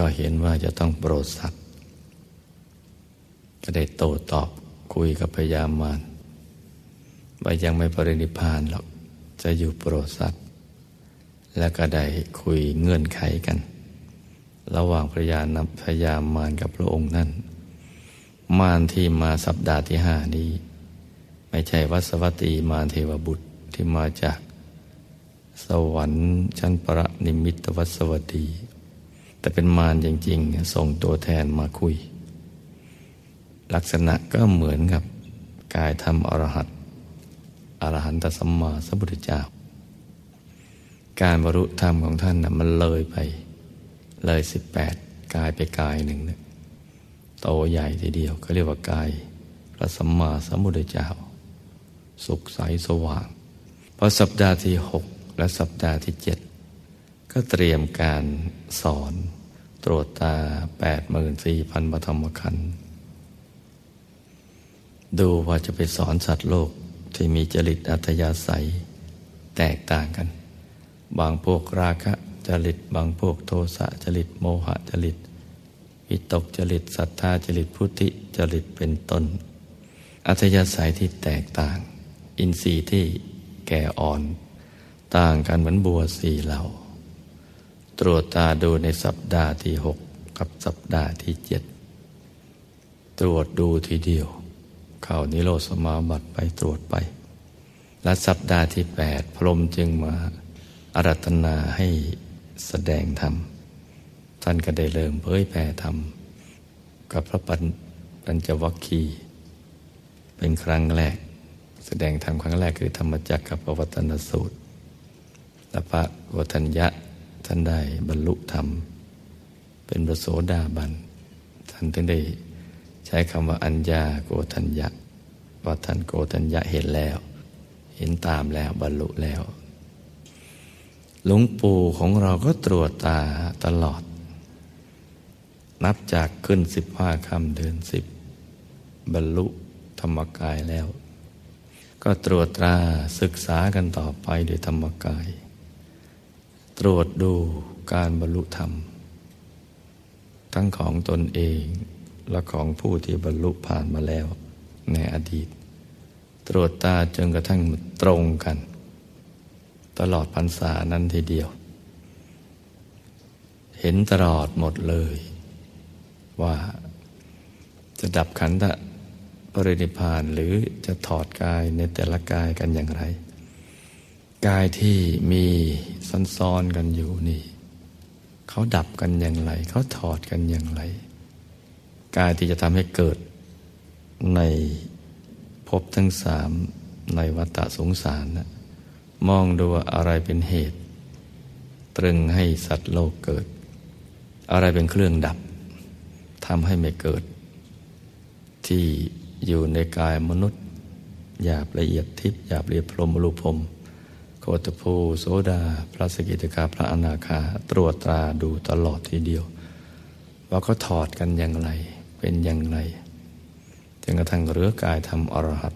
ก็เห็นว่าจะต้องโปรดสัตว์ ก็ได้โตตอบคุยกับพญามารว่ายังไม่ปรินิพานหรอก จะอยู่โปรดสัตว์ แล้วก็ได้คุยเงื่อนไขกัน ระหว่างพระยานพยามารกับพระองค์นั่น มารที่มาสัปดาห์ที่ห้านี้ ไม่ใช่วัสวัตีมารเทวบุตรที่มาจาก สวรรค์ชั้นประนิมิตวัสวัตี แต่เป็นมารจริง ๆ ส่งตัวแทนมาคุย ลักษณะก็เหมือนกับกายธรรมอรหัตอรหันตสัมมาสัมพุทธเจ้า การบรรลุธรรมของท่านนะมันเลยไป เลยสิบแปดกายไปกายหนึ่งนะโตใหญ่ทีเดียวก็เรียกว่ากายพระสัมมาสัมพุทธเจ้า สุขใสสว่าง พอสัปดาห์ที่หกและสัปดาห์ที่เจ็ด ก็เตรียมการสอนตรวจตาแปดหมื่นสี่พันปฐมคันดูว่าจะไปสอนสัตว์โลกที่มีจริตอัธยาศัย แตกต่างกัน บางพวกราคะจริต บางพวกโทสะจริต โมหะจริตวิตกจริตศรัทธาจริตพุทธิจริตเป็นต้น อัธยาศัยที่แตกต่าง อินทรีย์ที่แก่อ่อน ต่างกันเหมือนบัวสี่เหล่า ตรวจตาดูในสัปดาห์ที่หกกับสัปดาห์ที่เจ็ดตรวจดูทีเดียว เข้านิโรธสมาบัติไปตรวจไป และสัปดาห์ที่แปดพรมจึงมาอารัตนาให้แสดงธรรม ท่านก็ได้เริ่มเผยแผ่ธรรม กับพระปัญปัญจวัคคีเป็นครั้งแรก แสดงธรรมครั้งแรกคือธรรมจักรกับปวัตนสูตรและพระวัฒนยะ ท่านได้บรรลุธรรม เป็นประโสดาบัน ท่านถึงได้ใช้คำว่าอัญญาโกทัญญะว่าท่านโกทัญญะเห็นแล้ว เห็นตามแล้วบรรลุแล้ว หลวงปู่ของเราก็ตรวจตาตลอด นับจากขึ้นสิบห้าคำเดือนสิบบรรลุธรรมกายแล้ว ก็ตรวจตราศึกษากันต่อไปโดยธรรมกาย ตรวจดูการบรรลุธรรม ทั้งของตนเองและของผู้ที่บรรลุผ่านมาแล้วในอดีต ตรวจตาจนกระทั่งตรงกัน ตลอดพรรษานั้นทีเดียว เห็นตลอดหมดเลย ว่าจะดับขันธปรินิพานหรือจะถอดกายในแต่ละกายกันอย่างไร กายที่มีซ้อนๆกันอยู่นี่ เขาดับกันอย่างไร เขาถอดกันอย่างไร กายที่จะทำให้เกิดในภพทั้งสามในวัฏสงสารนะมองดูอะไรเป็นเหตุ ตรึงให้สัตว์โลกเกิด อะไรเป็นเครื่องดับทำให้ไม่เกิด ที่อยู่ในกายมนุษย์หยาบละเอียดทิพย์หยาบละเอียดพรมรูปม โคตภูโสดา พระสกิตกาพระอนาคา ตรวจตราดูตลอดทีเดียว ว่าเขาถอดกันอย่างไร เป็นอย่างไรจนกระทั่งเรือกายทำอรหัต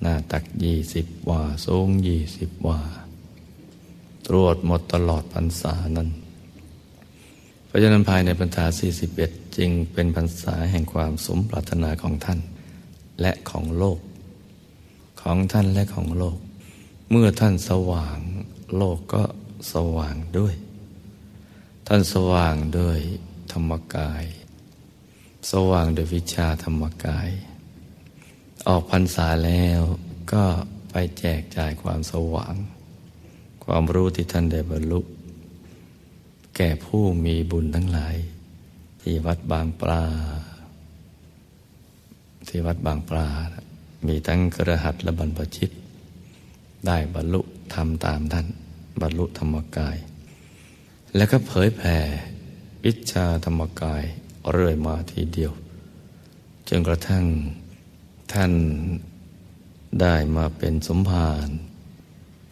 หน้าตักยี่สิบว่าสูงยี่สิบว่า ตรวจหมดตลอดพรรษานั้นพราะฉะนั้นภายในพรรษา41 จึงเป็นพรรษาแห่งความสมปรารถนาของท่าน และของโลก ของท่านและของโลก เมื่อท่านสว่าง โลกก็สว่างด้วย ท่านสว่างด้วยธรรมกาย สว่างโดยวิชาธรรมกาย ออกพรรษาแล้วก็ไปแจกจ่ายความสว่าง ความรู้ที่ท่านได้บรรลุ แก่ผู้มีบุญทั้งหลาย ที่วัดบางปลา ที่วัดบางปลา มีทั้งกระหัตและบรรพชิต ได้บรรลุทำตามท่าน บรรลุธรรมกาย แล้วก็เผยแผ่วิชาธรรมกายเรื่อยมาทีเดียว จนกระทั่งท่านได้มาเป็นสมภาร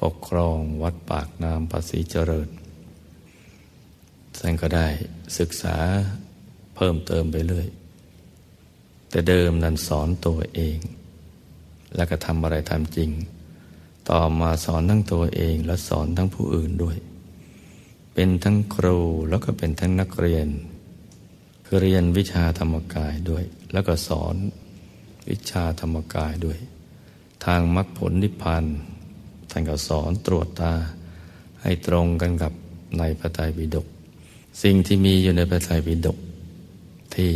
ปกครองวัดปากน้ำภาษีเจริญ ท่านก็ได้ศึกษาเพิ่มเติมไปเรื่อย แต่เดิมนั้นสอนตัวเอง แล้วก็ทำอะไรทำจริง ต่อมาสอนทั้งตัวเองและสอนทั้งผู้อื่นด้วย เป็นทั้งครูแล้วก็เป็นทั้งนักเรียน คือเรียนวิชาธรรมกายด้วย แล้วก็สอนวิชาธรรมกายด้วย ทางมรรคผลนิพพานท่านก็สอนตรวจตา ให้ตรงกันกับในพระไตรปิฎกสิ่งที่มีอยู่ในพระไตรปิฎกที่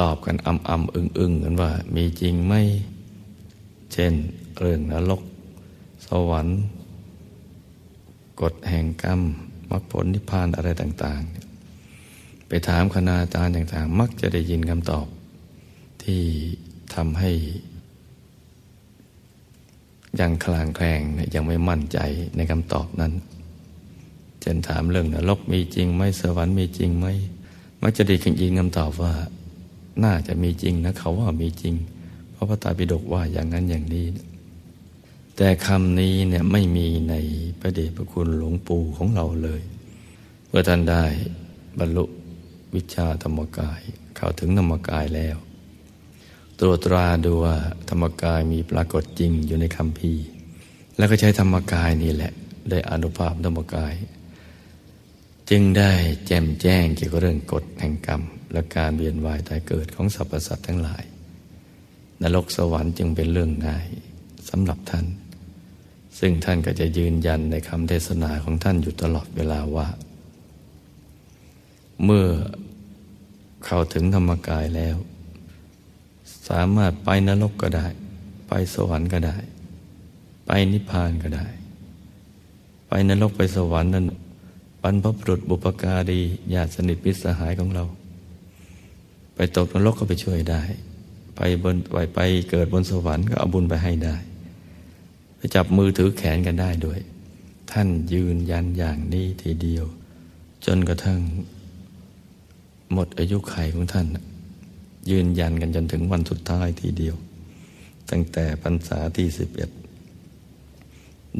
ตอบกันอ่ำอ่ำอึ้งอึ้งกันว่า มีจริงไหมเช่น เรื่องนรก สวรรค์กฎแห่งกรรมมรรคผลนิพพานอะไรต่าง ๆ ไปถามคณาจารย์ต่างๆ มักจะได้ยินคำตอบ ที่ทำให้ยังคลางแคลงยังไม่มั่นใจในคำตอบนั้นเช่นถามเรื่องนรกมีจริงไหมสวรรค์มีจริงไหมมักจะได้ยินคำตอบว่า น่าจะมีจริงนะเขาว่ามีจริง เพราะพระตาปิฎกว่าอย่างนั้นอย่างนี้ แต่คำนี้เนี่ยไม่มีในพระเดชพระคุณหลวงปู่ของเราเลยเมื่อท่านได้บรรลุวิชาธรรมกายเข้าถึงธรรมกายแล้ว ตรวจตราดูว่าธรรมกายมีปรากฏจริงอยู่ในคำพีแล้วก็ใช้ธรรมกายนี่แหละ ได้อนุภาพธรรมกาย จึงได้แจ่มแจ้งเกี่ยวกับเรื่องกฎแห่งกรรม และการเวียนว่ายตายเกิดของสรรพสัตว์ทั้งหลาย นรกสวรรค์จึงเป็นเรื่องง่ายสำหรับท่าน ซึ่งท่านก็จะยืนยันในคำเทศนาของท่านอยู่ตลอดเวลาว่า เมื่อเข้าถึงธรรมกายแล้ว สามารถไปนรกก็ได้ ไปสวรรค์ก็ได้ ไปนิพพานก็ได้ ไปนรกไปสวรรค์นั้นบรรพบุรุษบุปการีญาติสนิทมิตรสหายของเรา ไปตกนรกก็ไปช่วยได้ ไปบนไปไปเกิดบนสวรรค์ก็เอาบุญไปให้ได้ จับมือถือแขนกันได้ด้วย ท่านยืนยันอย่างนี้ทีเดียว จนกระทั่ง หมดอายุไขของท่าน ยืนยันกันจนถึงวันสุดท้ายทีเดียว ตั้งแต่พรรษาที่สิบเอ็ด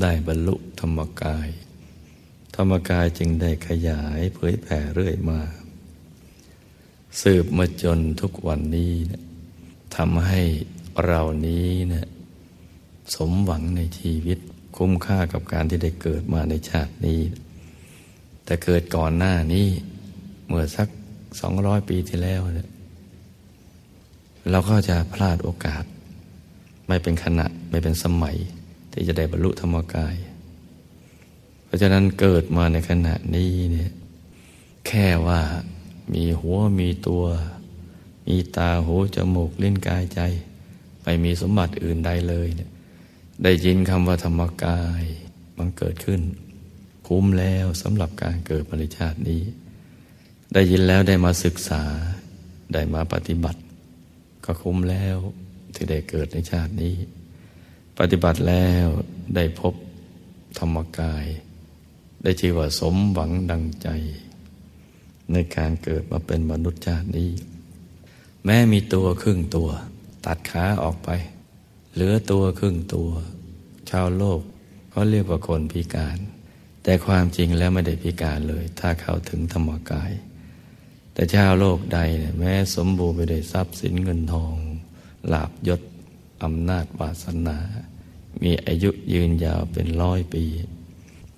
ได้บรรลุธรรมกาย ธรรมกายจึงได้ขยายเผยแผ่เรื่อยมา สืบมาจนทุกวันนี้นะทำให้เรานี้นะ สมหวังในชีวิต คุ้มค่ากับการที่ได้เกิดมาในชาตินี้ แต่เกิดก่อนหน้านี้ เมื่อสักสองร้อยปีที่แล้วเนี่ยเราก็จะพลาดโอกาส ไม่เป็นขณะไม่เป็นสมัย ที่จะได้บรรลุธรรมกาย เพราะฉะนั้นเกิดมาในขณะนี้เนี่ยแค่ว่ามีหัวมีตัว มีตาหูจมูกลิ้นกายใจ ไม่มีสมบัติอื่นใดเลยเนี่ย ได้ยินคำว่าธรรมกายมันเกิดขึ้น คุ้มแล้วสำหรับการเกิดปริชาตินี้ ได้ยินแล้วได้มาศึกษา ได้มาปฏิบัติ ก็คุ้มแล้วที่ได้เกิดในชาตินี้ ปฏิบัติแล้วได้พบธรรมกาย ได้ชื่อว่าสมหวังดังใจ ในการเกิดมาเป็นมนุษย์ชาตินี้ แม้มีตัวครึ่งตัว ตัดขาออกไป เหลือตัวครึ่งตัว ชาวโลกเขาเรียกว่าคนพิการ แต่ความจริงแล้วไม่ได้พิการเลย ถ้าเข้าถึงธรรมกาย แต่ชาวโลกใดเนี่ยแม้สมบูรณ์ไปด้วยทรัพย์สินเงินทองลาบยศอำนาจวาสนา มีอายุยืนยาวเป็นร้อยปี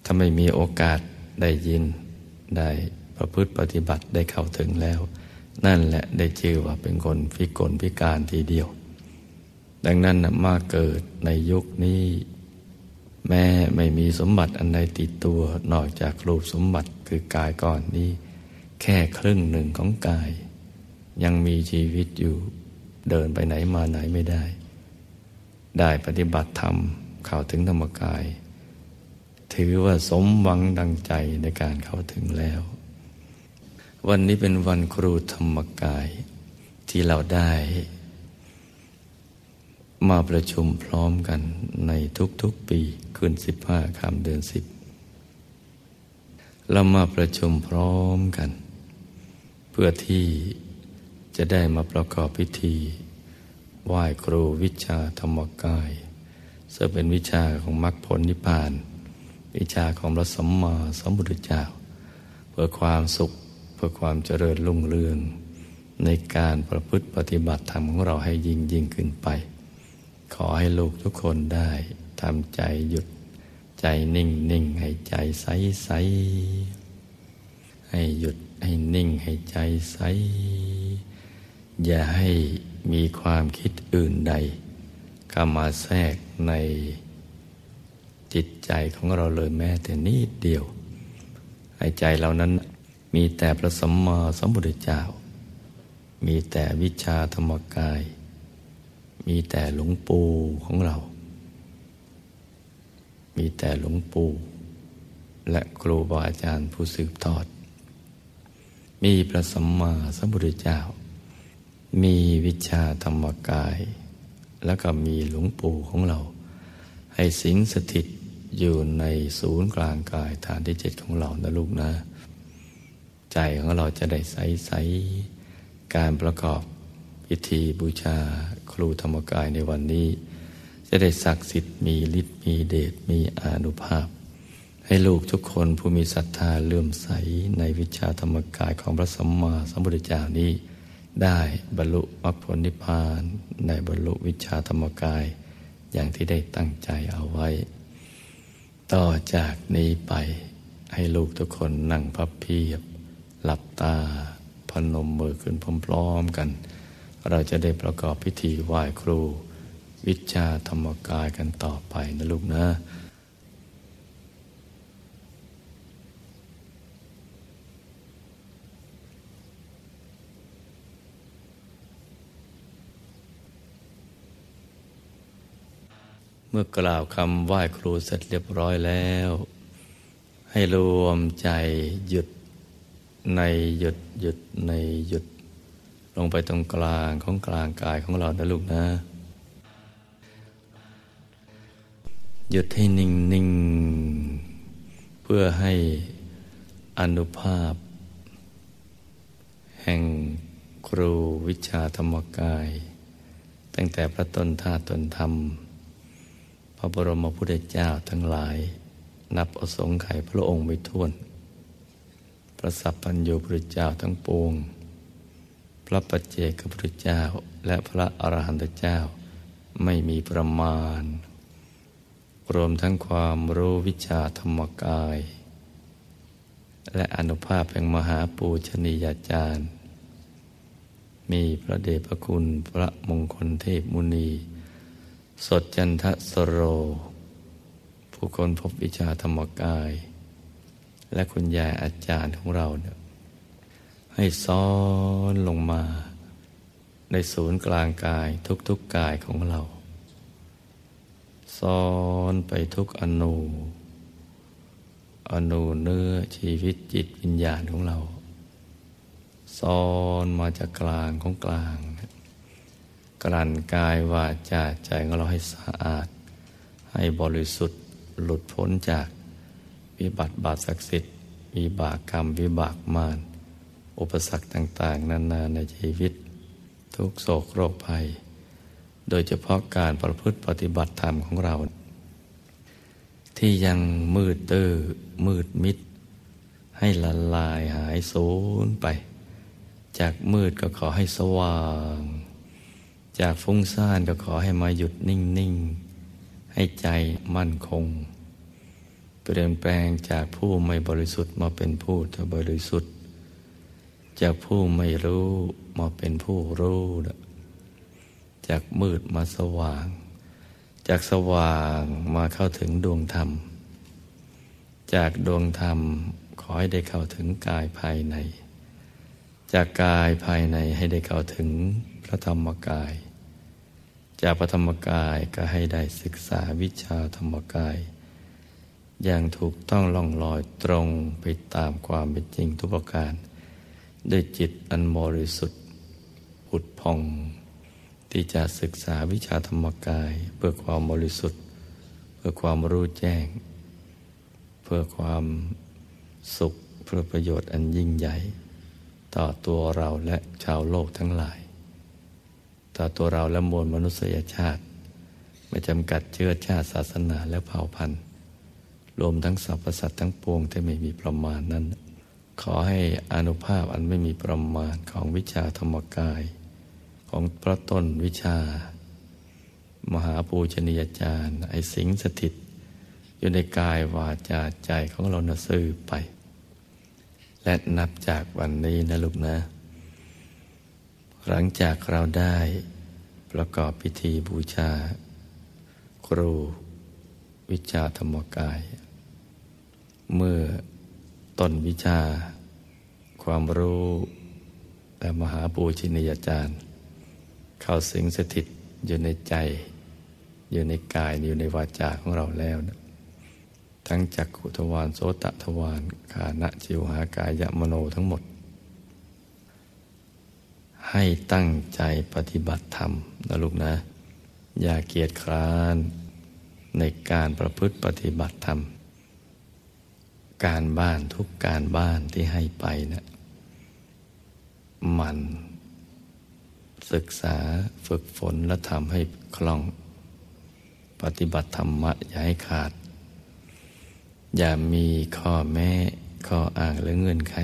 ถ้าไม่มีโอกาสได้ยิน ได้ประพฤติปฏิบัติได้เข้าถึงแล้ว นั่นแหละได้ชื่อว่าเป็นคนพิกลพิการทีเดียว ดังนั้นมาเกิดในยุคนี้ แม้ไม่มีสมบัติอันใดติดตัวนอกจากรูปสมบัติคือกายก่อนนี้ แค่ครึ่งหนึ่งของกาย ยังมีชีวิตอยู่เดินไปไหนมาไหนไม่ได้ ได้ปฏิบัติธรรมเข้าถึงธรรมกาย ถือว่าสมหวังดังใจในการเข้าถึงแล้ว วันนี้เป็นวันครูธรรมกายที่เราได้ มาประชุมพร้อมกันในทุกๆปีคืนสิบห้าคำเดือนสิบเรามาประชุมพร้อมกัน เพื่อที่จะได้มาประกอบพิธี ไหว้ครูวิชาธรรมกายซึ่งเป็นวิชาของมรรคผลนิพพาน วิชาของพระสัมมาสัมพุทธเจ้า เพื่อความสุขเพื่อความเจริญรุ่งเรือง ในการประพฤติปฏิบัติธรรมของเราให้ยิ่งยิ่งขึ้นไป ขอให้ลูกทุกคนได้ทำใจหยุดใจนิ่งนิ่งให้ใจใสใสให้หยุดให้นิ่งให้ใจใส อย่าให้มีความคิดอื่นใดเข้ามาแทรกในจิตใจของเราเลยแม้แต่นิดเดียว ให้ใจเรานั้นมีแต่พระสัมมาสัมพุทธเจ้า มีแต่วิชาธรรมกาย มีแต่หลวงปู่ของเรา มีแต่หลวงปู่ และครูบาอาจารย์ผู้สืบทอด มีพระสัมมาสัมพุทธเจ้า มีวิชาธรรมกาย แล้วก็มีหลวงปู่ของเรา ให้สิงสถิตอยู่ในศูนย์กลางกายฐานที่เจ็ดของเรานะลูกนะ ใจของเราจะได้ใสใสการประกอบพิธีบูชา ครูธรรมกายในวันนี้ จะได้ศักดิ์สิทธิ์มีฤทธิ์มีเดชมีอนุภาพ ให้ลูกทุกคนผู้มีศรัทธาเลื่อมใสในวิชาธรรมกายของพระสัมมาสัมพุทธเจ้านี้ ได้บรรลุมรรคผลนิพพานในบรรลุวิชาธรรมกาย อย่างที่ได้ตั้งใจเอาไว้ ต่อจากนี้ไปให้ลูกทุกคนนั่งพับเพียบ หลับตาพนมมือขึ้นพร้อมๆกัน เราจะได้ประกอบพิธีไหว้ครู วิชาธรรมกายกันต่อไปนะลูกนะเมื่อกล่าวคำไหว้ครูเสร็จเรียบร้อยแล้ว ให้รวมใจหยุดในหยุดหยุดในหยุด ลงไปตรงกลางของกลางกายของเรานะลูกนะ หยุดให้นิ่งนิ่งเพื่อให้อนุภาพ แห่งครูวิชาธรรมกาย ตั้งแต่พระตนธาตุตนธรรม พระบรมพุทธเจ้าทั้งหลาย นับอสงไขยพระองค์ไม่ท้วน พระสัพพัญญูพุทธเจ้าทั้งปวง พระปัจเจกพุทธเจ้า และพระอรหันตเจ้า ไม่มีประมาณ รวมทั้งความรู้วิชาธรรมกาย และอนุภาพแห่งมหาปูชนียาจารย์ มีพระเดชพระคุณพระมงคลเทพมุนี สดจันทสโร ผู้คนพบวิชาธรรมกาย และคุณยายอาจารย์ของเราเนี่ย ให้ซ้อนลงมา ในศูนย์กลางกายทุกๆกกายของเรา ซ้อนไปทุกอนูอนูเนื้อชีวิตจิตวิญญาณของเรา ซ้อนมาจากกลางของกลางกลั่นกายวาจาใจของเราให้สะอาด ให้บริสุทธิ์หลุดพ้นจาก วิบัติบาปศักดิ์สิทธิ์วิบากกรรมวิบากมาร อุปสรรคต่างๆ นานาในชีวิต ทุกโศกโรคภัย โดยเฉพาะการประพฤติปฏิบัติธรรมของเรา ที่ยังมืดตื้อมืดมิด ให้ละลายหายสูญไป จากมืดก็ขอให้สว่าง จากฟุ้งซ่านก็ขอให้มาหยุดนิ่ง ๆ ให้ใจมั่นคงเปลี่ยนแปลงจากผู้ไม่บริสุทธิ์มาเป็นผู้จะบริสุทธิ์ จากผู้ไม่รู้มาเป็นผู้รู้ จากมืดมาสว่าง จากสว่างมาเข้าถึงดวงธรรม จากดวงธรรมขอให้ได้เข้าถึงกายภายใน จากกายภายในให้ได้เข้าถึงพระธรรมกาย จากพระธรรมกายก็ให้ได้ศึกษาวิชาธรรมกาย อย่างถูกต้องล่องลอยตรงไปตามความเป็นจริงทุกประการ ด้วยจิตอันบริสุทธิ์ผุดพอง ที่จะศึกษาวิชาธรรมกาย เพื่อความบริสุทธิ์ เพื่อความรู้แจ้ง เพื่อความสุขเพื่อประโยชน์อันยิ่งใหญ่ ต่อตัวเราและชาวโลกทั้งหลาย ต่อตัวเราและมวลมนุษยชาติ ไม่จำกัดเชื้อชาติศาสนาและเผ่าพันธุ์ รวมทั้งสรรพสัตว์ทั้งปวงที่ไม่มีประมาณนั้น ขอให้อนุภาพอันไม่มีประมาณของวิชาธรรมกาย ของพระตนวิชา มหาปูชนียาจารย์ไอสิงสถิต อยู่ในกายวาจาใจของเรานะซื่อไป และนับจากวันนี้นะลูกนะ หลังจากเราได้ประกอบพิธีบูชา ครู วิชาธรรมกาย เมื่อ ต้นวิชา ความรู้และมหาปูชินียาจารย์ เข้าสิงสถิตอยู่ในใจ อยู่ในกายอยู่ในวาจาของเราแล้วนะทั้งจักขุทวารโสตทวารขานะจิวหากายมโนทั้งหมด ให้ตั้งใจปฏิบัติธรรมนะลูกนะ อย่าเกียจคร้านในการประพฤติปฏิบัติธรรม การบ้านทุกการบ้านที่ให้ไปนะมัน ศึกษาฝึกฝนและทำให้คล่อง ปฏิบัติธรรมะอย่าให้ขาด อย่ามีข้อแม้ข้ออ้างหรือเงื่อนไข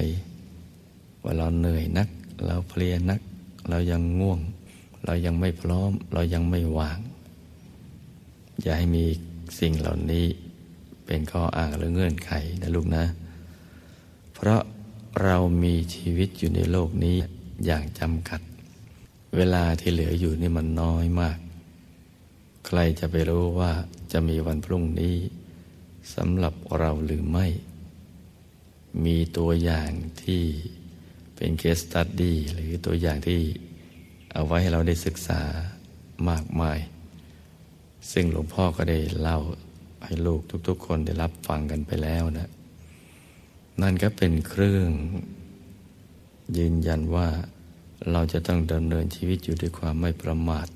ว่าเราเหนื่อยนัก เราเพลียนัก เรายังง่วง เรายังไม่พร้อม เรายังไม่ว่าง อย่าให้มีสิ่งเหล่านี้ เป็นข้ออ้างหรือเงื่อนไขนะลูกนะ เพราะเรามีชีวิตอยู่ในโลกนี้อย่างจำกัด เวลาที่เหลืออยู่นี่มันน้อยมาก ใครจะไปรู้ว่าจะมีวันพรุ่งนี้สำหรับเราหรือไม่ มีตัวอย่างที่เป็นเคสตัดดี้หรือตัวอย่างที่เอาไว้ให้เราได้ศึกษามากมาย ซึ่งหลวงพ่อก็ได้เล่า ให้ลูกทุก ๆ คนได้รับฟังกันไปแล้วนะ นั่นก็เป็นเครื่อง ยืนยันว่าเราจะต้องดำเนินชีวิตอยู่ด้วยความไม่ประมาท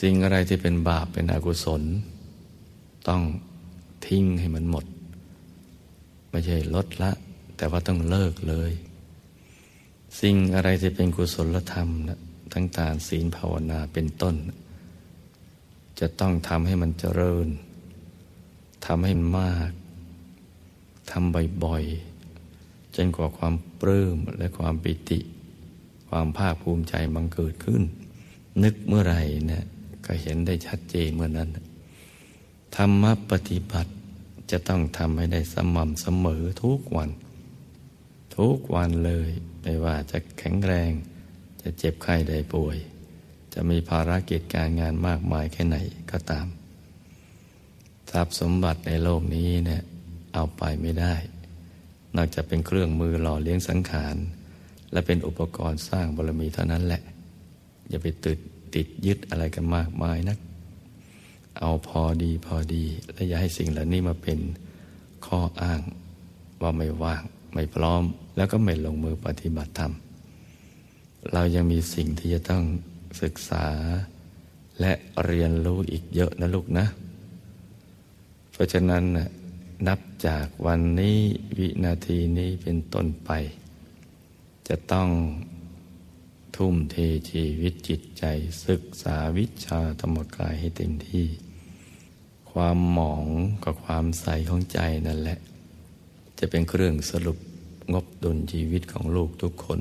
สิ่งอะไรที่เป็นบาปเป็นอกุศล ต้องทิ้งให้มันหมด ไม่ใช่ลดละ แต่ว่าต้องเลิกเลย สิ่งอะไรที่เป็นกุศลธรรมนะทั้งตานศีลภาวนาเป็นต้น จะต้องทำให้มันเจริญ ทำให้มาก ทำบ่อยๆ จนกว่าความปลื้มและความปิติ ความภาคภูมิใจบังเกิดขึ้น นึกเมื่อไหร่เนี่ยก็เห็นได้ชัดเจนเมื่อนั้น ธรรมปฏิบัติจะต้องทำให้ได้สม่ำเสมอทุกวัน ทุกวันเลย ไม่ว่าจะแข็งแรง จะเจ็บไข้ได้ป่วย จะมีภารกิจการงานมากมายแค่ไหนก็ตาม ทรัพย์สมบัติในโลกนี้เนี่ยเอาไปไม่ได้ นอกจากเป็นเครื่องมือหล่อเลี้ยงสังขาร และเป็นอุปกรณ์สร้างบารมีเท่านั้นแหละ อย่าไปติดติดยึดอะไรกันมากมายนะัก เอาพอดีพอดี และอย่าให้สิ่งเหล่านี้มาเป็นข้ออ้างว่าไม่ว่าง ไม่พร้อม แล้วก็ไม่ลงมือปฏิบัติธรรม เรายังมีสิ่งที่จะต้องศึกษา และเรียนรู้อีกเยอะนะลูกนะ เพราะฉะนั้นนับจากวันนี้วินาทีนี้เป็นต้นไป จะต้องทุ่มเทชีวิตจิตใจศึกษาวิชาธรรมกายให้เต็มที่ ความหมองกับความใสของใจนั่นแหละ จะเป็นเครื่องสรุปงบดุลชีวิตของลูกทุกคน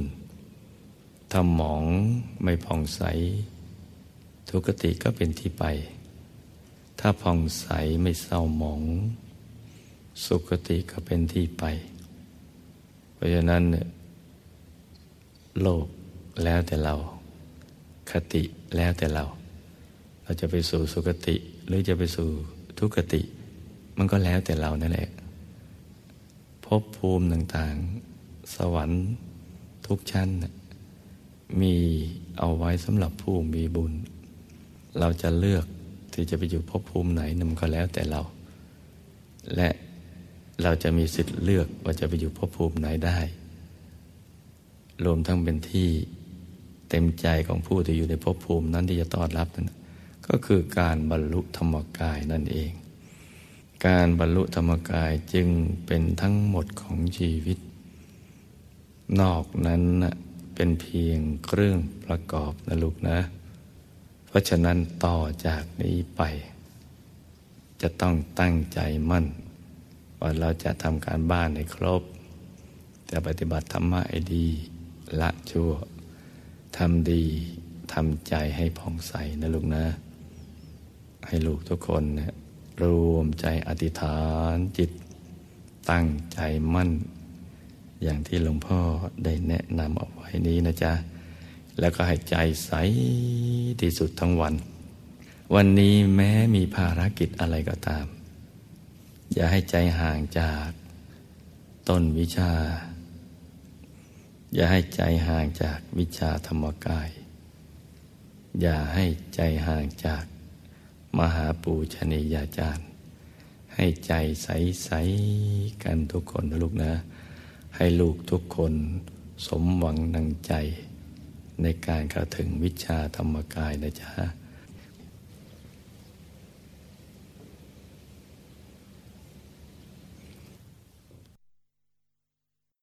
ถ้าหมองไม่ผ่องใส ทุกติก็เป็นที่ไป ถ้าผ่องใสไม่เศร้าหมอง สุขติก็เป็นที่ไป เพราะฉะนั้นโลกแล้วแต่เรา คติแล้วแต่เรา เราจะไปสู่สุคติหรือจะไปสู่ทุกติ มันก็แล้วแต่เรานั่นแหละภพภูมิต่างๆ สวรรค์ทุกชั้น มีเอาไว้สำหรับผู้มีบุญ เราจะเลือก ที่จะไปอยู่ภพภูมิไหนนั่นก็แล้วแต่เรา และเราจะมีสิทธิ์เลือกว่าจะไปอยู่ภพภูมิไหนได้ รวมทั้งเป็นที่เต็มใจของผู้ที่อยู่ในภพภูมินั้นที่จะต้อนรับนั้นก็คือการบรรลุธรรมกายนั่นเอง การบรรลุธรรมกายจึงเป็นทั้งหมดของชีวิต นอกนั้นเป็นเพียงเครื่องประกอบนะลูกนะ เพราะฉะนั้นต่อจากนี้ไป จะต้องตั้งใจมั่น ว่าเราจะทำการบ้านให้ครบ จะปฏิบัติธรรมะให้ดี ละชั่วทำดีทำใจให้ผ่องใสนะลูกนะ ให้ลูกทุกคนนะรวมใจอธิษฐานจิต ตั้งใจมั่น อย่างที่หลวงพ่อได้แนะนำเอาไว้นี้นะจ๊ะ แล้วก็ให้ใจใสที่สุดทั้งวัน วันนี้แม้มีภารกิจอะไรก็ตาม อย่าให้ใจห่างจากต้นวิชา อย่าให้ใจห่างจากวิชาธรรมกาย อย่าให้ใจห่างจากมหาปูชนียาจารย์ ให้ใจใสๆกันทุกคนนะลูกนะ ให้ลูกทุกคนสมหวังนังใจ ในการเข้าถึงวิชาธรรมกายนะจ๊ะ